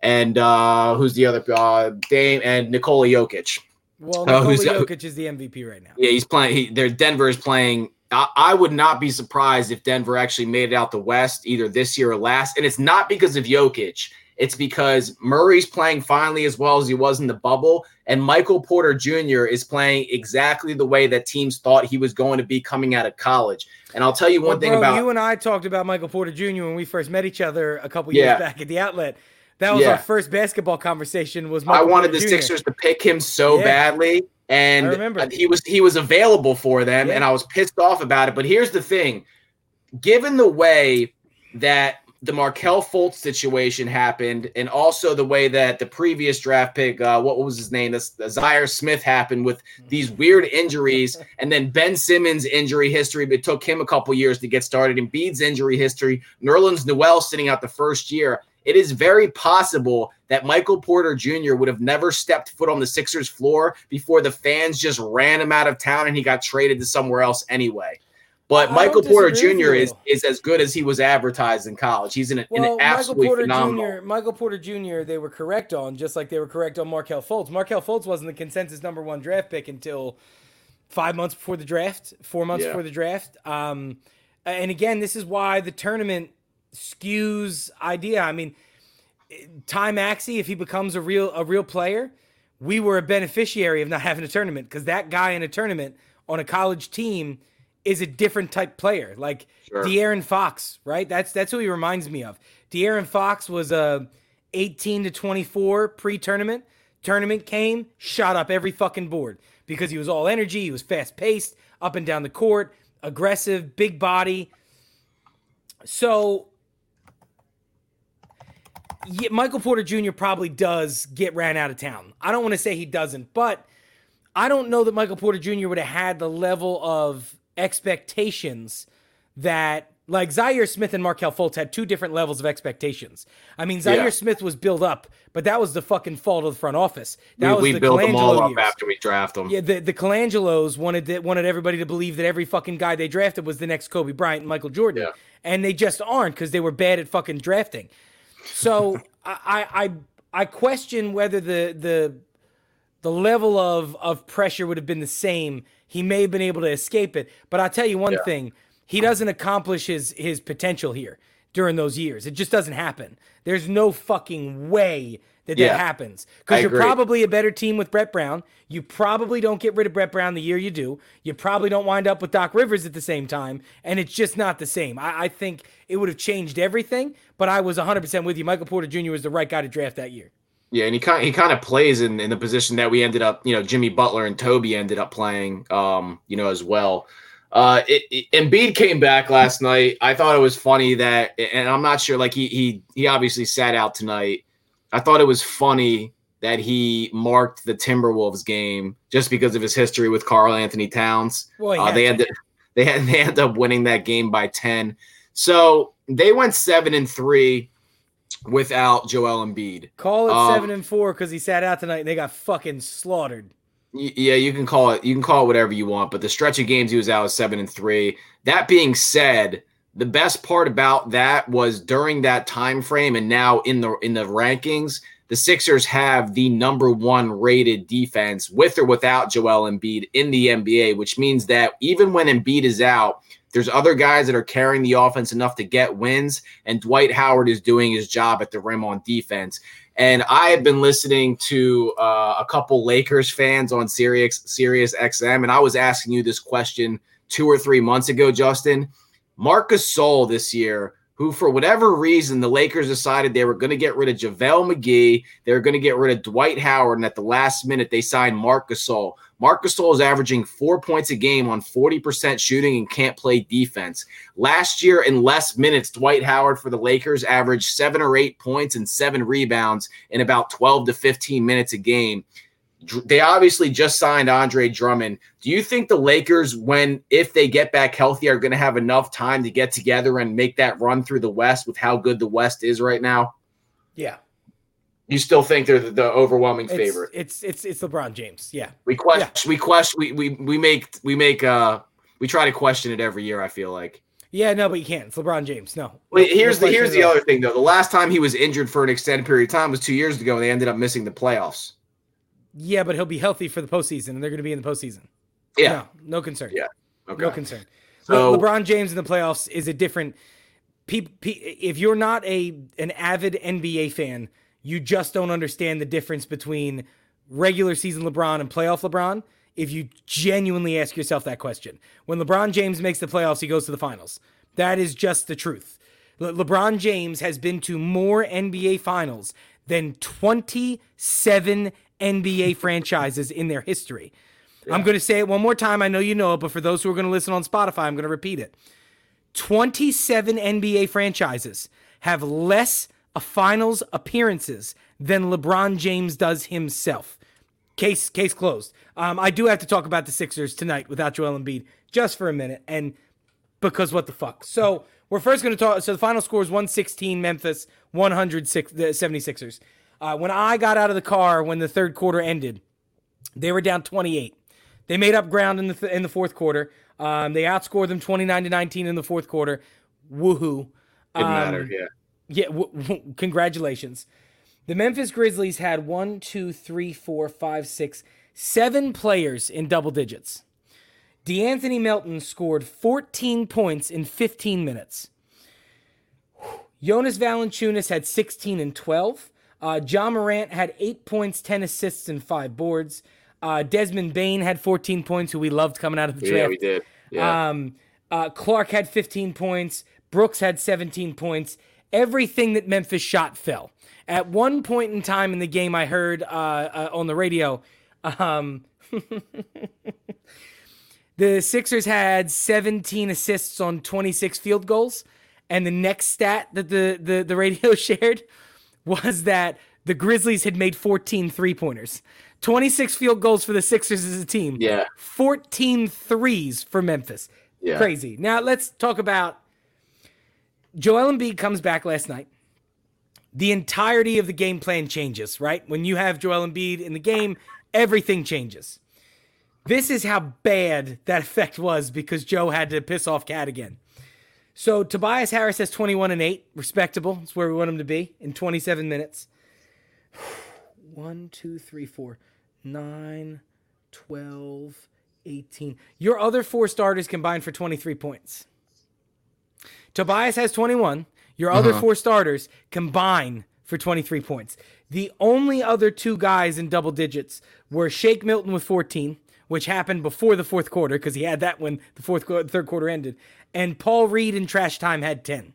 and uh, who's the other uh, Dame and Nikola Jokic. Well, uh, Nikola uh, Jokic is the MVP right now. Yeah, he's playing. He, there, Denver is playing. I, I, would not be surprised if Denver actually made it out the West either this year or last. And it's not because of Jokic. It's because Murray's playing finally as well as he was in the bubble, and Michael Porter Jr. is playing exactly the way that teams thought he was going to be coming out of college. And I'll tell you one well, thing bro, about you and I talked about Michael Porter Jr. when we first met each other a couple years yeah. back at the outlet that was yeah. our first basketball conversation. Was Michael I wanted Porter the Jr. Sixers to pick him so yeah. badly, and he was he was available for them, yeah. and I was pissed off about it. But here's the thing: given the way that the Markelle Fultz situation happened, and also the way that the previous draft pick, uh, what was his name, this Zhaire Smith happened with these weird injuries, <laughs> and then Ben Simmons' injury history, but it took him a couple years to get started. And Embiid's injury history, Nerlens Noel sitting out the first year it is very possible that Michael Porter Jr. would have never stepped foot on the Sixers floor before the fans just ran him out of town and he got traded to somewhere else anyway. But I Michael Porter Jr. is is as good as he was advertised in college. He's an, well, an absolutely Michael Porter phenomenal. Jr., Michael Porter Jr. They were correct on, just like they were correct on Markelle Fultz. Markelle Fultz wasn't the consensus number one draft pick until five months before the draft, four months yeah. before the draft. Um, and again, this is why the tournament skews idea. I mean, Ty Maxey, if he becomes a real a real player, we were a beneficiary of not <laughs> having a tournament because that guy in a tournament on a college team is a different type player. Like sure. De'Aaron Fox, right? That's that's who he reminds me of. De'Aaron Fox was a 18 to 24 pre-tournament. Tournament came, shot up every fucking board because he was all energy, he was fast paced, up and down the court, aggressive, big body. So yeah, Michael Porter Jr. probably does get ran out of town. I don't want to say he doesn't, but I don't know that Michael Porter Jr. would have had the level of expectations that like Zhaire Smith and Markelle Fultz had two different levels of expectations. I mean, Zhaire yeah. Smith was built up, but that was the fucking fault of the front office. That we, was we the built Colangelo them all up years. after we draft them. Yeah, the, the Colangelos wanted wanted everybody to believe that every fucking guy they drafted was the next Kobe Bryant and Michael Jordan, yeah. and they just aren't because they were bad at fucking drafting. So I, I I question whether the the the level of of pressure would have been the same. He may have been able to escape it, but I'll tell you one yeah. thing: he doesn't accomplish his his potential here during those years. It just doesn't happen. There's no fucking way that yeah, that happens because you're probably a better team with Brett Brown. You probably don't get rid of Brett Brown the year you do. You probably don't wind up with Doc Rivers at the same time, and it's just not the same. I, I think it would have changed everything, but I was 100% with you. Michael Porter Jr. was the right guy to draft that year. Yeah, and he kind of, he kind of plays in, in the position that we ended up, you know, Jimmy Butler and Toby ended up playing, um, you know, as well. Uh, it, it, Embiid came back last night. I thought it was funny that, and I'm not sure. Like he he he obviously sat out tonight. I thought it was funny that he marked the Timberwolves game just because of his history with Karl-Anthony Towns. Well, uh, they had to, they had <laughs> they ended up winning that game by ten. So they went seven and three without Joel Embiid. Call it um, seven and four because he sat out tonight and they got fucking slaughtered. Yeah, you can call it you can call it whatever you want, but the stretch of games he was out was seven and three. That being said, the best part about that was during that time frame and now in the in the rankings, the Sixers have the number one rated defense with or without Joel Embiid in the NBA, which means that even when Embiid is out, there's other guys that are carrying the offense enough to get wins, and Dwight Howard is doing his job at the rim on defense. And I have been listening to uh, a couple Lakers fans on Sirius Sirius XM, and I was asking you this question two or three months ago, Justin. Marc Gasol this year, who for whatever reason the Lakers decided they were going to get rid of JaVale McGee, they were going to get rid of Dwight Howard, and at the last minute they signed Marcus Gasol. Marcus Gasol is averaging four points a game on 40% shooting and can't play defense. Last year, in less minutes, Dwight Howard for the Lakers averaged seven or eight points and seven rebounds in about 12 to 15 minutes a game. They obviously just signed Andre Drummond. Do you think the Lakers, when if they get back healthy, are going to have enough time to get together and make that run through the West with how good the West is right now? Yeah, you still think they're the, overwhelming it's, favorite. It's it's it's LeBron James. Yeah. We question yeah. we question we, we we make we make uh we try to question it every year, I feel like. Yeah, no, but you can't. It's LeBron James. No. Wait, here's the here's the other thing though. The last time he was injured for an extended period of time was two years ago, and they ended up missing the playoffs. Yeah, but he'll be healthy for the postseason, and they're going to be in the postseason. Yeah. No, no concern. Yeah. Okay. No concern. So Le- LeBron James in the playoffs is a different. Pe- pe- if you're not a an avid NBA fan, you just don't understand the difference between regular season LeBron and playoff LeBron if you genuinely ask yourself that question. When LeBron James makes the playoffs, he goes to the finals. That is just the truth. Le- LeBron James has been to more NBA finals than 27 NBA franchises in their history. Yeah. I'm going to say it one more time. I know you know it, but for those who are going to listen on Spotify, I'm going to repeat it. 27 NBA franchises have less finals appearances than LeBron James does himself. Case case closed. Um, I do have to talk about the Sixers tonight without Joel Embiid just for a minute, and because what the fuck. So we're first going to talk. So the final score is 116 Memphis, 106 the 76ers. Uh, when I got out of the car when the third quarter ended, they were down 28. They made up ground in the th- in the fourth quarter. Um, they outscored them 29 to 19 in the fourth quarter. Woohoo! Um, matter. Yeah. Yeah, w- w- congratulations. The Memphis Grizzlies had one, two, three, four, five, six, seven players in double digits. De'Anthony Melton scored 14 points in 15 minutes. Jonas Valanciunas had 16 and 12. Uh, Ja Morant had eight points, 10 assists, and five boards. Uh, Desmond Bane had 14 points, who we loved coming out of the draft. Yeah, we did. Yeah. Um, uh, Clarke had 15 points. Brooks had 17 points everything that Memphis shot fell. At one point in time in the game, I heard uh, uh, on the radio, um, <laughs> the Sixers had 17 assists on 26 field goals, and the next stat that the the, the radio <laughs> shared was that the Grizzlies had made 14 three pointers. 26 field goals for the Sixers as a team. Yeah. 14 threes for Memphis. Yeah. Crazy. Now let's talk about Joel Embiid comes back last night. The entirety of the game plan changes, right? When you have Joel Embiid in the game, everything changes. This is how bad that effect was because Joe had to piss off KAT again. So Tobias Harris has 21 and 8, respectable. That's where we want him to be in 27 minutes. <sighs> 1, 2, 3, 4, 9, 12, 18. Your other four starters combined for 23 points. Tobias has 21. Your other uh-huh. four starters combine for 23 points. The only other two guys in double digits were Shake Milton with 14, which happened before the fourth quarter because he had that when the fourth third quarter ended, and Paul Reed in trash time had 10.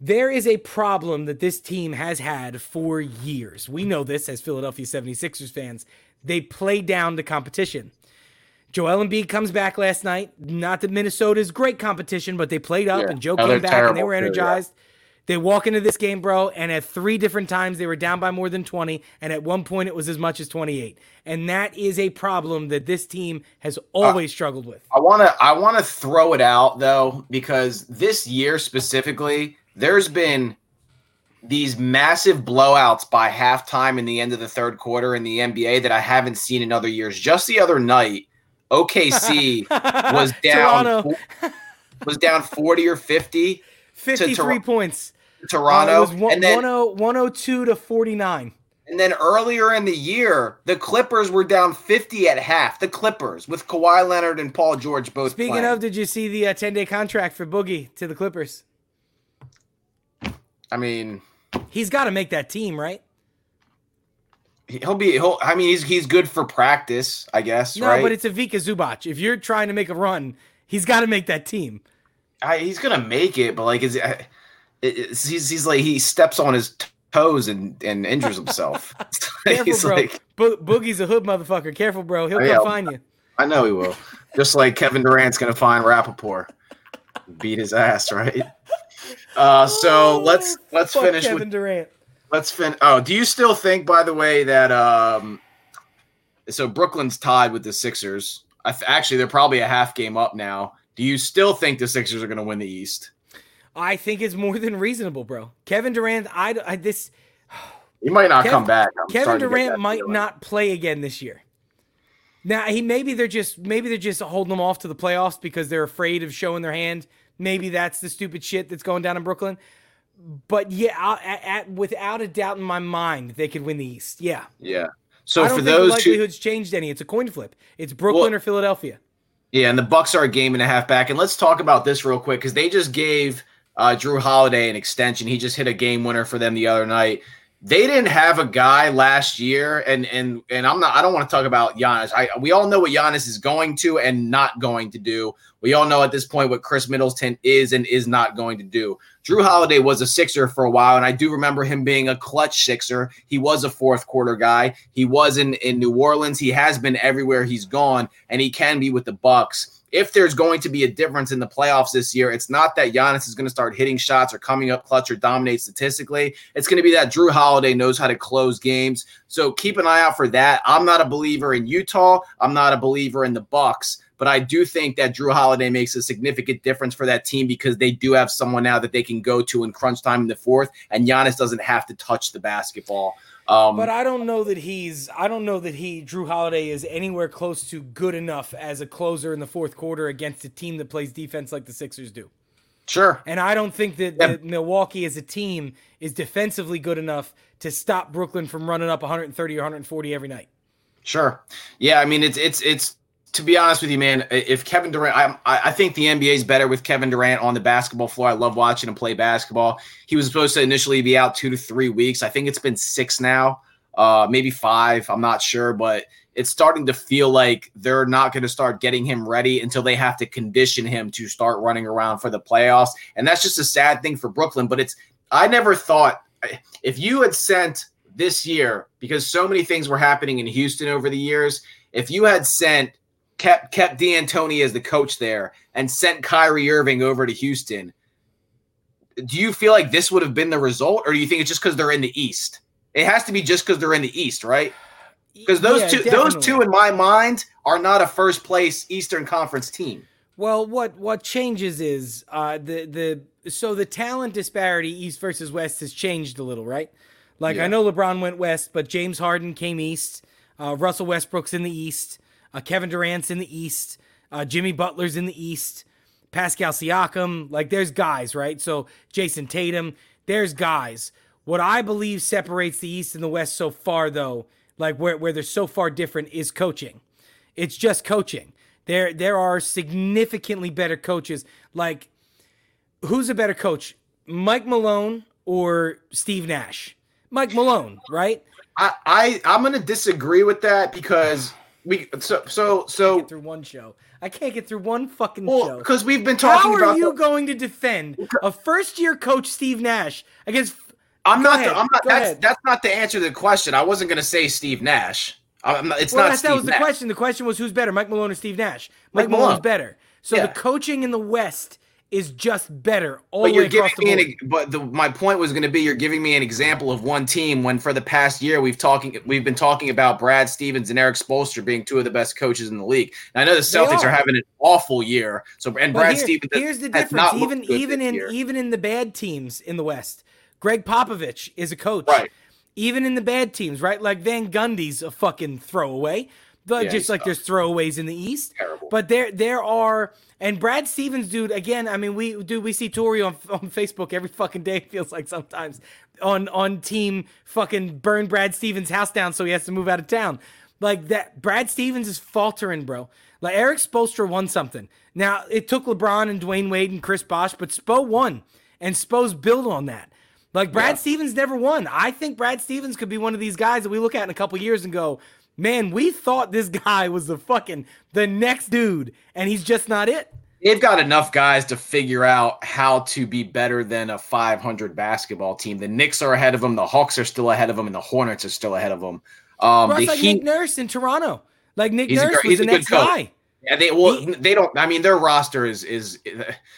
There is a problem that this team has had for years. We know this as Philadelphia 76ers fans. They play down the competition. Joel Embiid comes back last night. Not that Minnesota's great competition, but they played up Yeah. and Joe No, came back and they were too, yeah. They walk into this game, bro, and at three different times they were down by more than 20, and at one point it was as much as 28. And that is a problem that this team has uh, always struggled with. I want to I want to throw it out though because this year specifically there's been these massive blowouts by halftime in the end of the third quarter in the NBA that I haven't seen in other years. Just the other night, OKC <laughs> was down was down 40 or 50 53 Tor- points. Uh, Toronto was one, and then 10 102 to 49. and then earlier in the year the Clippers were down 50 at half. The Clippers with Kawhi Leonard and Paul George both Speaking playing. of, did you see the 10 day contract for Boogie to the Clippers? I mean He's got to make that team, right? He'll be. He'll. I mean, he's he's good for practice, I guess. No, right? but it's a Vika Zubac. If you're trying to make a run, he's got to make that team. I, he's gonna make it, but like, is it's, he's he's like he steps on his toes and and injures himself. <laughs> <laughs> Careful, he's bro. like, Bo- Boogie's a hood motherfucker. Careful, bro. He'll Oh, come yeah. find you. I know he will. Just like Kevin Durant's gonna find Rapaport, beat his ass, right? Uh, so Oh, let's let's finish Kevin with Durant. let's fin. Oh, do you still think, by the way, that um, so Brooklyn's tied with the Sixers? I th- actually, they're probably a half game up now. Do you still think the Sixers are going to win the East? I think it's more than reasonable, bro. Kevin Durant, I, I this He might not come back. I'm Kevin starting to get Durant might feeling. not play again this year. Now he maybe they're just maybe they're just holding them off to the playoffs because they're afraid of showing their hand. Maybe that's the stupid shit that's going down in Brooklyn. But yeah, I- at, at, without a doubt in my mind, they could win the East. Yeah, Yeah. So I don't for think the those two, likelihood's changed any. It's a coin flip. It's Brooklyn Well- or Philadelphia. Yeah, and the Bucks are a game and a half back. And let's talk about this real quick because they just gave uh, Jrue Holiday an extension. He just hit a game winner for them the other night. They didn't have a guy last year, and and and I'm not. I don't want to talk about Giannis. I we all know what Giannis is going to and not going to do. We all know at this point what Khris Middleton is and is not going to do. Jrue Holiday was a Sixer for a while, and I do remember him being a clutch Sixer. He was a fourth quarter guy. He was in, in New Orleans. He has been everywhere he's gone, and he can be with the Bucks. If there's going to be a difference in the playoffs this year, it's not that Giannis is going to start hitting shots or coming up clutch or dominate statistically. It's going to be that Jrue Holiday knows how to close games. So keep an eye out for that. I'm not a believer in Utah. I'm not a believer in the Bucks. But I do think that Jrue Holiday makes a significant difference for that team because they do have someone now that they can go to in crunch time in the fourth, and Giannis doesn't have to touch the basketball. Um, But I don't know that he's. I don't know that he Jrue Holiday is anywhere close to good enough as a closer in the fourth quarter against a team that plays defense like the Sixers do. sure. And I don't think that, Yeah. that Milwaukee as a team is defensively good enough to stop Brooklyn from running up 130 or 140 every night. Sure. Yeah, I mean it's it's it's to be honest with you, man. If Kevin Durant, I I think the NBA is better with Kevin Durant on the basketball floor. I love watching him play basketball. He was supposed to initially be out two to three weeks. I think it's been six now, uh, maybe five. I'm not sure, but it's starting to feel like they're not going to start getting him ready until they have to condition him to start running around for the playoffs. And that's just a sad thing for Brooklyn. But it's I never thought if you had sent this year because so many things were happening in Houston over the years. If you had sent kept kept D'Antoni as the coach there and sent Kyrie Irving over to Houston, do you feel like this would have been the result, or do you think it's just because they're in the East? It has to be just because they're in the East, right? Because those Yeah, two, those two, in my mind, are not a first place Eastern Conference team. Well, what what changes is uh, the the so the talent disparity East versus West has changed a little, right? Like Yeah. I know LeBron went West, but James Harden came East. Uh, Russell Westbrook's in the East. Uh, Kevin Durant's in the East. Uh, Jimmy Butler's in the East. Pascal Siakam, like there's guys, right? So Jayson Tatum, there's guys. What I believe separates the East and the West so far, though, like where, where they're so far different, is coaching. It's just coaching. There there are significantly better coaches. Like who's a better coach? Mike Malone or Steve Nash? Mike Malone, right? I, I I'm gonna disagree with that because we so so so Get through one show. I can't get through one fucking well show. because we've been talking How are about you the- going to defend a first year coach Steve Nash against I'm not. ahead, the, I'm not. That's ahead. that's not the answer to the question. I wasn't going to say Steve Nash. Not, it's well, not. that was the question. The question was who's better, Mike Malone or Steve Nash? Mike, Mike Malone is better. So yeah. the coaching in the West is just better all but you're giving me an, but the, my point was going to be you're giving me an example of one team when for the past year we've talking we've been talking about Brad Stevens and Erik Spoelstra being two of the best coaches in the league. Now, I know the Celtics are. are. having an awful year. So and Brad here, Stevens here's the difference. Even even in year. even in the bad teams in the West, Gregg Popovich is a coach. Right. Even in the bad teams, right? Like Van Gundy's a fucking throwaway. But yeah, just like tough. there's throwaways in the East. Terrible. But there there are and Brad Stevens, dude, again, I mean, we do we see Tori on on Facebook every fucking day, <laughs> feels like sometimes on on team fucking burn Brad Stevens' house down so he has to move out of town. Like that Brad Stevens is faltering, bro. Like Erik Spoelstra won something. Now it took LeBron and Dwyane Wade and Chris Bosh, but Spo won. And Spo's build on that. Like Brad yeah. Stevens never won. I think Brad Stevens could be one of these guys that we look at in a couple years and go, man, we thought this guy was the fucking the next dude, and he's just not it. They've got enough guys to figure out how to be better than a 500 basketball team. The Knicks are ahead of them. The Hawks are still ahead of them, and the Hornets are still ahead of them. Um, the like Heat, Nick Nurse in Toronto. Like Nick Nurse a, was the next guy. Yeah, they well, he, they don't. I mean, their roster is is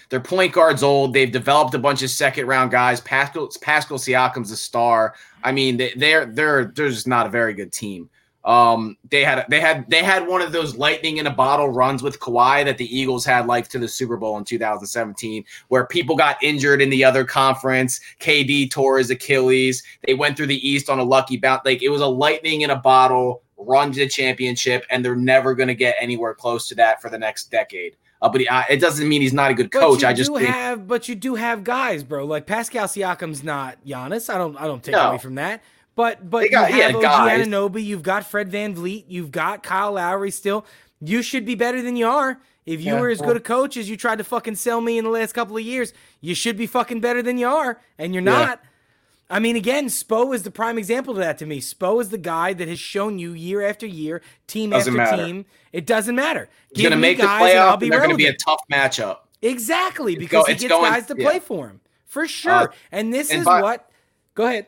their point guard's old. They've developed a bunch of second round guys. Pascal Pascal Siakam's a star. I mean, they, they're they're they're just not a very good team. Um, they had they had they had one of those lightning in a bottle runs with Kawhi that the Eagles had like to the Super Bowl in 2017, where people got injured in the other conference. KD tore his Achilles. They went through the East on a lucky bounce. Like it was a lightning in a bottle run to the championship, and they're never going to get anywhere close to that for the next decade. Uh, but he, uh, it doesn't mean he's not a good coach. I just think, have, but you do have guys, bro. Like Pascal Siakam's not Giannis. I don't, I don't take no. away from that. But but got, you have OG guys. Anunoby, you've got Fred Van VanVleet, you've got Kyle Lowry still. You should be better than you are. If you yeah, were as well, good a coach as you tried to fucking sell me in the last couple of years, you should be fucking better than you are, and you're not. I mean, again, Spo is the prime example of that to me. Spo is the guy that has shown you year after year, team doesn't after matter. team. It doesn't matter. He's going to make the playoff, and, and they're going to be a tough matchup. Exactly, because go, he gets going, guys to yeah. play for him. For sure. Uh, and this and is by, what. Go ahead.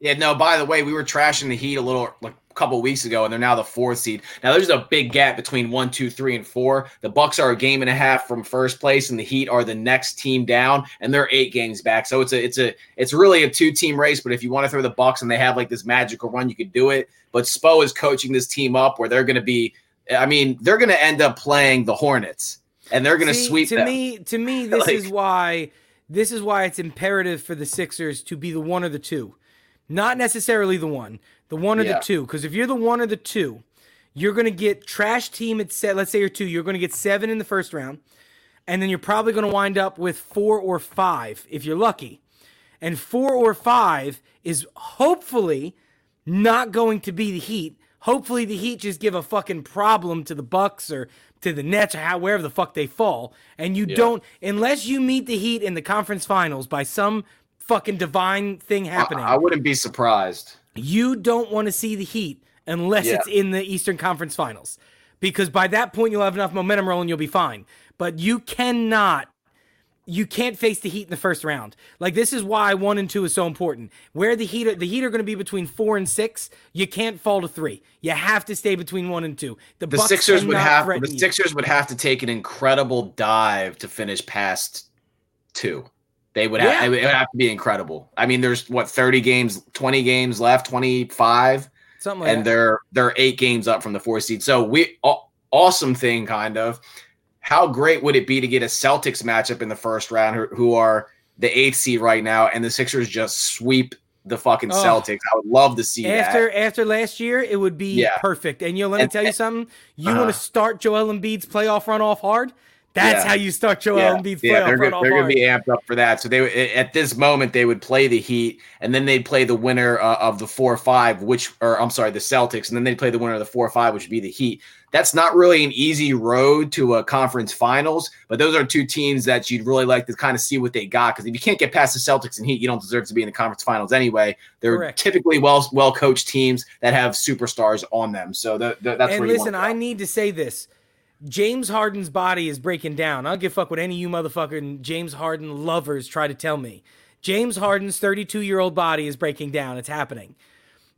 Yeah, no, by the way, we were trashing the Heat a little like a couple weeks ago, and they're now the fourth seed. Now there's a big gap between one, two, three, and four. The Bucks are a game and a half from first place, and the Heat are the next team down, and they're eight games back. So it's a it's a it's really a two team race. But if you want to throw the Bucks and they have like this magical run, you could do it. But Spo is coaching this team up where they're gonna be I mean, they're gonna end up playing the Hornets and they're gonna See, sweep to them. me to me <laughs> this like, is why this is why it's imperative for the Sixers to be the one or the two not necessarily the one, the one or yeah. the two. Because if you're the one or the two, you're going to get trash team at set. Let's say you're two. You're going to get seven in the first round, and then you're probably going to wind up with four or five if you're lucky. And four or five is hopefully not going to be the Heat. Hopefully the Heat just give a fucking problem to the Bucks or to the Nets or how, wherever the fuck they fall. And you yeah. don't unless you meet the Heat in the conference finals by some fucking divine thing happening. I, I wouldn't be surprised. You don't want to see the Heat unless yeah. it's in the Eastern Conference Finals. Because by that point you'll have enough momentum rolling, you'll be fine. But you cannot you can't face the Heat in the first round. Like this is why one and two is so important. Where the Heat are, the Heat are going to be between four and six. You can't fall to three. You have to stay between one and two. The, the Sixers would have the Sixers would have to take an incredible dive to finish past two. They would have, yeah. it would have to be incredible. I mean, there's what 30 games, 20 games left, 25, something like and that. they're they're eight games up from the four seed. So we awesome thing, kind of. How great would it be to get a Celtics matchup in the first round, who, who are the eighth seed right now, and the Sixers just sweep the fucking oh, Celtics. I would love to see after that. after last year, it would be yeah. perfect. And you know, let me and, tell you something. You uh-huh. want to start Joel Embiid's playoff run off hard? That's yeah. how you start Joel yeah. Embiid's yeah, They're, they're going to be amped up for that. So they at this moment they would play the Heat, and then they'd play the winner uh, of the four five, which or I'm sorry, the Celtics, and then they'd play the winner of the four five, which would be the Heat. That's not really an easy road to a conference finals, but those are two teams that you'd really like to kind of see what they got. Because if you can't get past the Celtics and Heat, you don't deserve to be in the conference finals anyway. They're Correct. typically well well coached teams that have superstars on them. So the, the, that's and listen, I need to say this James Harden's body is breaking down. I don't give a fuck what any of you motherfucking James Harden lovers try to tell me. James Harden's 32 year old body is breaking down. It's happening.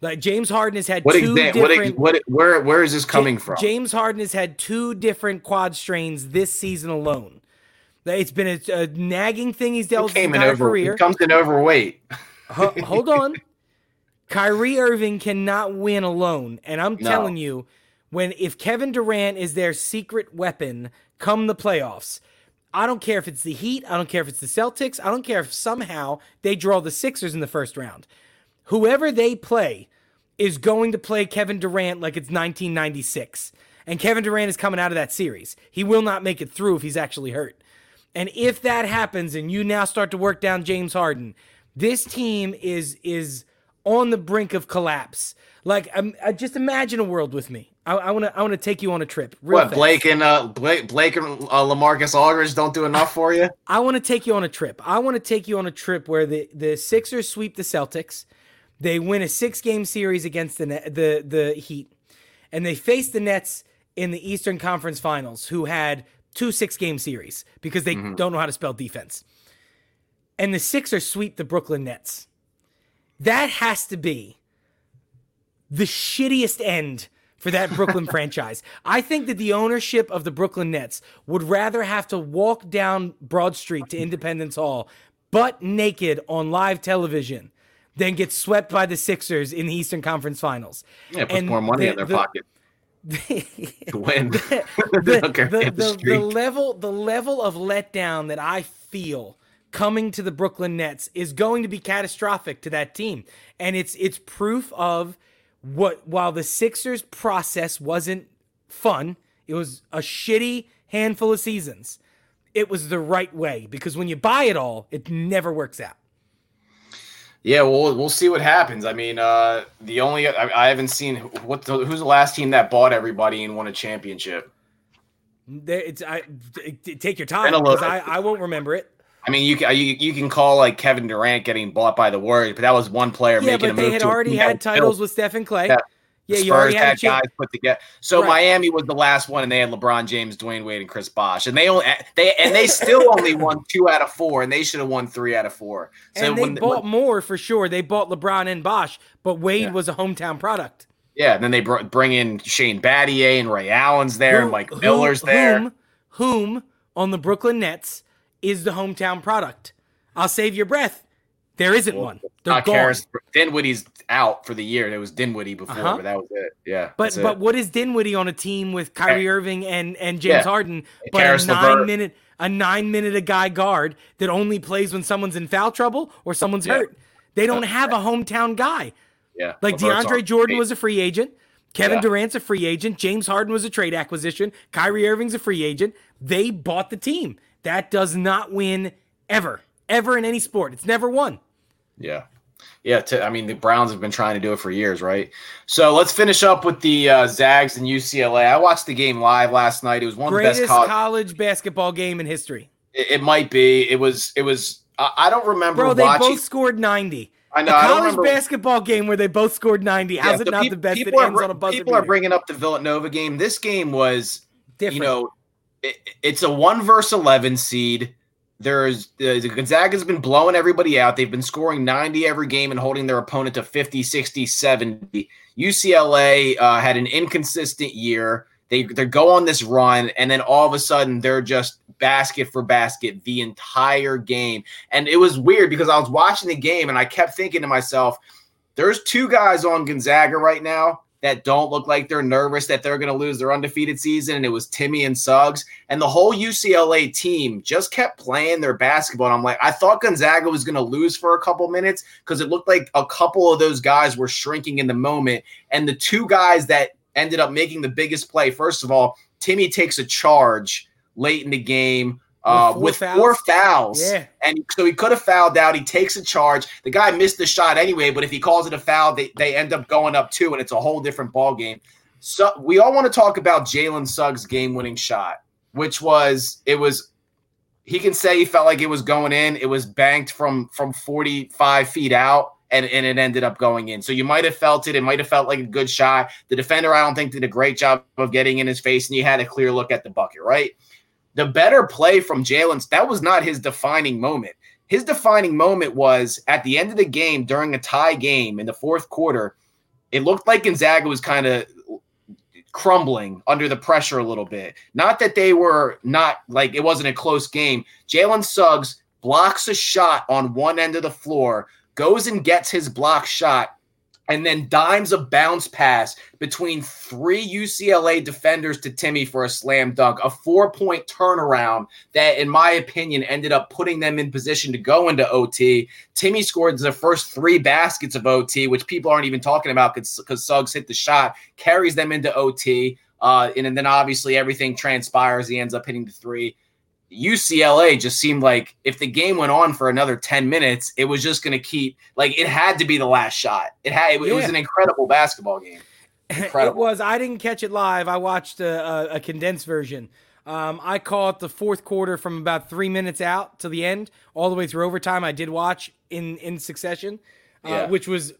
Like James Harden has had what two different. what, what where where is this coming from? James Harden has had two different quad strains this season alone. It's been a, a nagging thing he's dealt with his came in entire over. He comes in overweight. Ho- hold on. Kyrie Irving cannot win alone. And I'm No. telling you, when if Kevin Durant is their secret weapon come the playoffs, I don't care if it's the Heat, I don't care if it's the Celtics, I don't care if somehow they draw the Sixers in the first round. Whoever they play is going to play Kevin Durant like it's 1996. And Kevin Durant is coming out of that series. He will not make it through if he's actually hurt. And if that happens and you now start to work down James Harden, this team is is on the brink of collapse. Like um, uh, just imagine a world with me. I want to I want to take you on a trip. What fast. Blake and uh Blake Blake and uh, Lamarcus Aldridge don't do enough for you? I want to take you on a trip. I want to take you on a trip where the the Sixers sweep the Celtics. They win a six game series against the Net- the the Heat, and they face the Nets in the Eastern Conference Finals, who had two six game series because they don't know how to spell defense. And the Sixers sweep the Brooklyn Nets. That has to be the shittiest end for that Brooklyn <laughs> franchise. I think that the ownership of the Brooklyn Nets would rather have to walk down Broad Street to Independence Hall butt naked on live television than get swept by the Sixers in the Eastern Conference Finals. Yeah, puts And more money the- in their the- pocket to win. <laughs> the, <laughs> Okay, the, the the, the level the level of letdown that I feel coming to the Brooklyn Nets is going to be catastrophic to that team. And it's it's proof of what while the Sixers process wasn't fun, it was a shitty handful of seasons. It was the right way because when you buy it all, it never works out. Yeah, well, we'll see what happens. I mean, uh, the only I, I haven't seen what the, who's the last team that bought everybody and won a championship. It's I take your time Been a little- because I, I won't remember it. I mean, you can you, you can call like Kevin Durant getting bought by the Warriors, but that was one player Yeah, making but a they move had to a already had titles with Stephen Clay. Yeah. Yeah, you already had had guys put together. So Right. Miami was the last one, and they had LeBron James, Dwyane Wade, and Chris Bosh, and they only eh, they and they still <laughs> only won two out of four, and they should have won three out of four. So and they when, bought when- more for sure. They bought LeBron and Bosh, but Wade Yeah. was a hometown product. yeah, and then they br- bring in Shane Battier and Ray Allen's there, and Who- Mike who- Miller's there. Whom, whom on the Brooklyn Nets is the hometown product? I'll save your breath. There isn't Well, one. They're Not gone. Dinwiddie's out for the year. There was Dinwiddie before, Uh-huh. but that was it. Yeah, But that's it. but what is Dinwiddie on a team with Kyrie Irving and and James Yeah. Harden? But Caris a nine LeVert. minute a nine minute a guy guard that only plays when someone's in foul trouble or someone's Yeah. hurt. They don't have a hometown guy. yeah, Like LeVert's DeAndre Jordan was a free agent. Kevin Yeah. Durant's a free agent. James Harden was a trade acquisition. Kyrie Irving's a free agent. They bought the team. That does not win ever, ever in any sport. It's never won. Yeah. Yeah, I mean the Browns have been trying to do it for years, right? So let's finish up with the uh, Zags and UCLA. I watched the game live last night. It was one of the Greatest best college. college basketball game in history. it, it might be. It was. It was. I, I don't remember Bro, they watching. both scored 90. I know. a I don't college basketball game where they both scored 90. How's Yeah, it but not peop- the best that people are ends on a buzzer People are bringing up the Villanova game. This game was Different. you know, it, it's a one verse eleven seed. There's uh, Gonzaga's been blowing everybody out. They've been scoring 90 every game and holding their opponent to 50, 60, 70. UCLA uh, had an inconsistent year. They they go on this run, and then all of a sudden they're just basket for basket the entire game. And it was weird because I was watching the game and I kept thinking to myself, there's two guys on Gonzaga right now that don't look like they're nervous that they're going to lose their undefeated season. And it was Timme and Suggs. And the whole UCLA team just kept playing their basketball. And I'm like, I thought Gonzaga was going to lose for a couple minutes because it looked like a couple of those guys were shrinking in the moment. And the two guys that ended up making the biggest play, first of all, Timmy takes a charge late in the game. Uh, four with four fouls, Yeah. and so he could have fouled out. He takes a charge. The guy missed the shot anyway, but if he calls it a foul, they, they end up going up two, and it's a whole different ball game. So we all want to talk about Jalen Suggs' game-winning shot, which was it was. He can say he felt like it was going in. It was banked from from 45 feet out, and, and it ended up going in. So you might have felt it. It might have felt like a good shot. The defender, I don't think, did a great job of getting in his face, and you had a clear look at the bucket, right? The better play from Jalen's, that was not his defining moment. His defining moment was at the end of the game during a tie game in the fourth quarter. it looked like Gonzaga was kind of crumbling under the pressure a little bit. Not that they were not like it wasn't a close game. Jalen Suggs blocks a shot on one end of the floor, goes and gets his block shot, and then dimes a bounce pass between three UCLA defenders to Timme for a slam dunk, a four point turnaround that, in my opinion, ended up putting them in position to go into OT. Timme scored the first three baskets of OT, which people aren't even talking about because Suggs hit the shot, carries them into OT. Uh, and, and then obviously everything transpires. He ends up hitting the three. UCLA just seemed like if the game went on for another 10 minutes, it was just going to keep like it had to be the last shot. It had it, yeah. was an incredible basketball game. <laughs> Incredible. it was. I didn't catch it live. I watched a, a, a condensed version. Um, I caught the fourth quarter from about three minutes out to the end, all the way through overtime. I did watch in in succession, uh, yeah. which was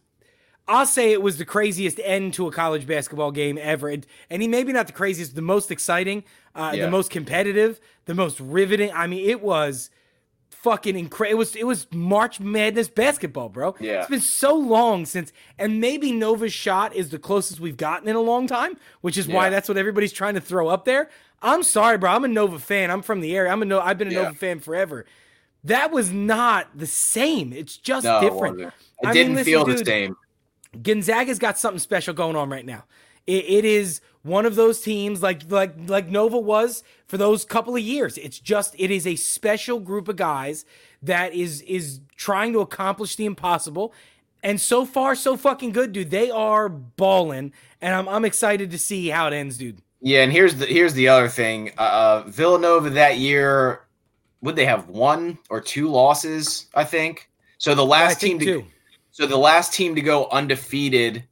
I'll say it was the craziest end to a college basketball game ever. And, and he maybe not the craziest, the most exciting, uh, yeah. the most competitive, the most riveting. I mean, it was fucking incredible. It was it was March Madness basketball, bro. Yeah. It's been so long since and maybe Nova's shot is the closest we've gotten in a long time, which is yeah. why that's what everybody's trying to throw up there. I'm sorry, bro. I'm a Nova fan. I'm from the area. I'm a no I've been a yeah. Nova fan forever. That was not the same. It's just no, different. It, it didn't mean, feel dude, the same. Gonzaga's got something special going on right now. it, it is one of those teams like like like Nova was for those couple of years. It's just it is a special group of guys that is is trying to accomplish the impossible. And so far, so fucking good, dude. They are balling, and I'm I'm excited to see how it ends, dude. Yeah, and here's the here's the other thing. Uh, uh Villanova that year, would they have one or two losses? I think. So the last team to two. So the last team to go undefeated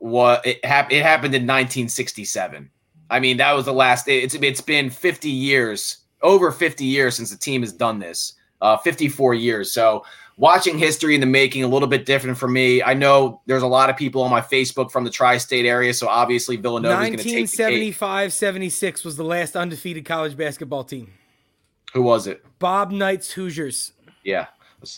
was it, hap- it happened in 1967. I mean, that was the last. It's it's been 50 years, over 50 years since the team has done this. Uh, 54 years. So watching history in the making a little bit different for me. I know there's a lot of people on my Facebook from the tri-state area, so obviously Villanova is going to take 1975 76 was the last undefeated college basketball team. Who was it? Bob Knight's Hoosiers. Yeah.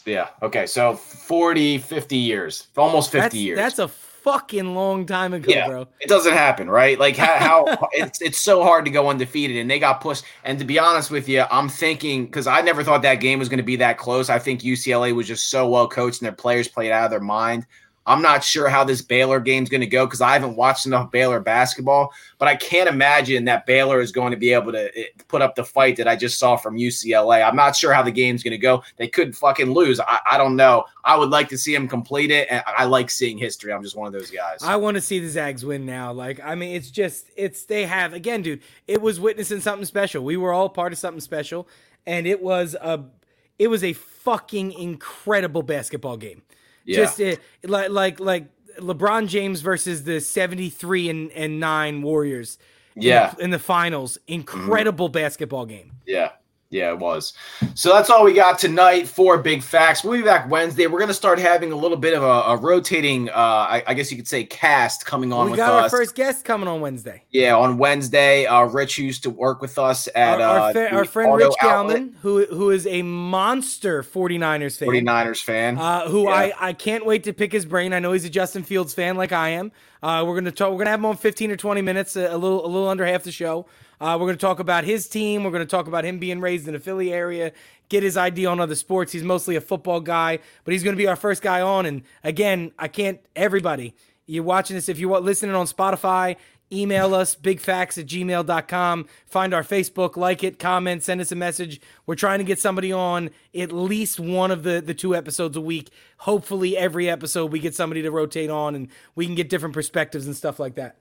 Yeah. Okay. So 40, 50 years, almost 50 that's, years. That's a fucking long time ago, yeah, bro. It doesn't happen, right? Like how, how <laughs> it's it's so hard to go undefeated, and they got pushed. And to be honest with you, I'm thinking because I never thought that game was going to be that close. I think UCLA was just so well coached, and their players played out of their mind. I'm not sure how this Baylor game's going to go because I haven't watched enough Baylor basketball, but I can't imagine that Baylor is going to be able to eh, put up the fight that I just saw from UCLA. I'm not sure how the game's going to go. They could fucking lose. I, I, don't know. I would like to see them complete it, and I like seeing history. I'm just one of those guys. I want to see the Zags win now. Like, I mean, it's just, it's, they have, again, dude, it was witnessing something special. We were all part of something special, and it was a, it was a fucking incredible basketball game. Yeah. Just uh, like like like LeBron James versus the 73 and, and 9 Warriors. Yeah. In the, in the finals. Incredible mm-hmm. basketball game. Yeah. Yeah, it was. So that's all we got tonight for Big Facts. We'll be back Wednesday. We're going to start having a little bit of a, a rotating, uh, I, I, guess you could say, cast coming on. We got us. our first guest coming on Wednesday. Yeah, on Wednesday. Uh, Rich used to work with us at our, our, uh, our friend Rich Galman, who who is a monster 49ers fan. 49ers fan. Uh, who yeah. I, I can't wait to pick his brain. I know he's a Justin Fields fan like I am. Uh, we're gonna talk. We're gonna have him on 15 or 20 minutes, a, a little a little under half the show. Uh, we're going to talk about his team. We're going to talk about him being raised in a Philly area, get his idea on other sports. He's mostly a football guy, but he's going to be our first guy on. And again, I can't, everybody, you're watching this, if you're listening on Spotify, email us bigfacts at gmail.com find our facebook like it comment send us a message we're trying to get somebody on at least one of the the two episodes a week hopefully every episode we get somebody to rotate on and we can get different perspectives and stuff like that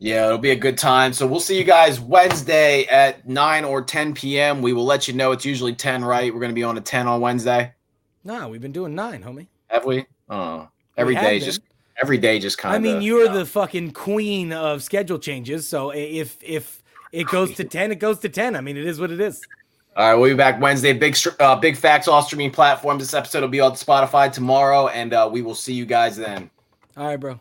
yeah, it'll be a good time. So we'll see you guys Wednesday at 9 or 10 p.m. We will let you know. It's usually 10, right? We're going to be on at 10 on Wednesday. No, we've been doing 9, homie. Have we? Oh, every we day just every day just kind of I mean, you're the fucking queen of schedule changes, so if if it <laughs> goes to 10, it goes to 10. I mean, it is what it is. All right, we'll be back Wednesday. Big uh, big facts all streaming platforms. This episode will be on Spotify tomorrow and uh, we will see you guys then. All right, bro.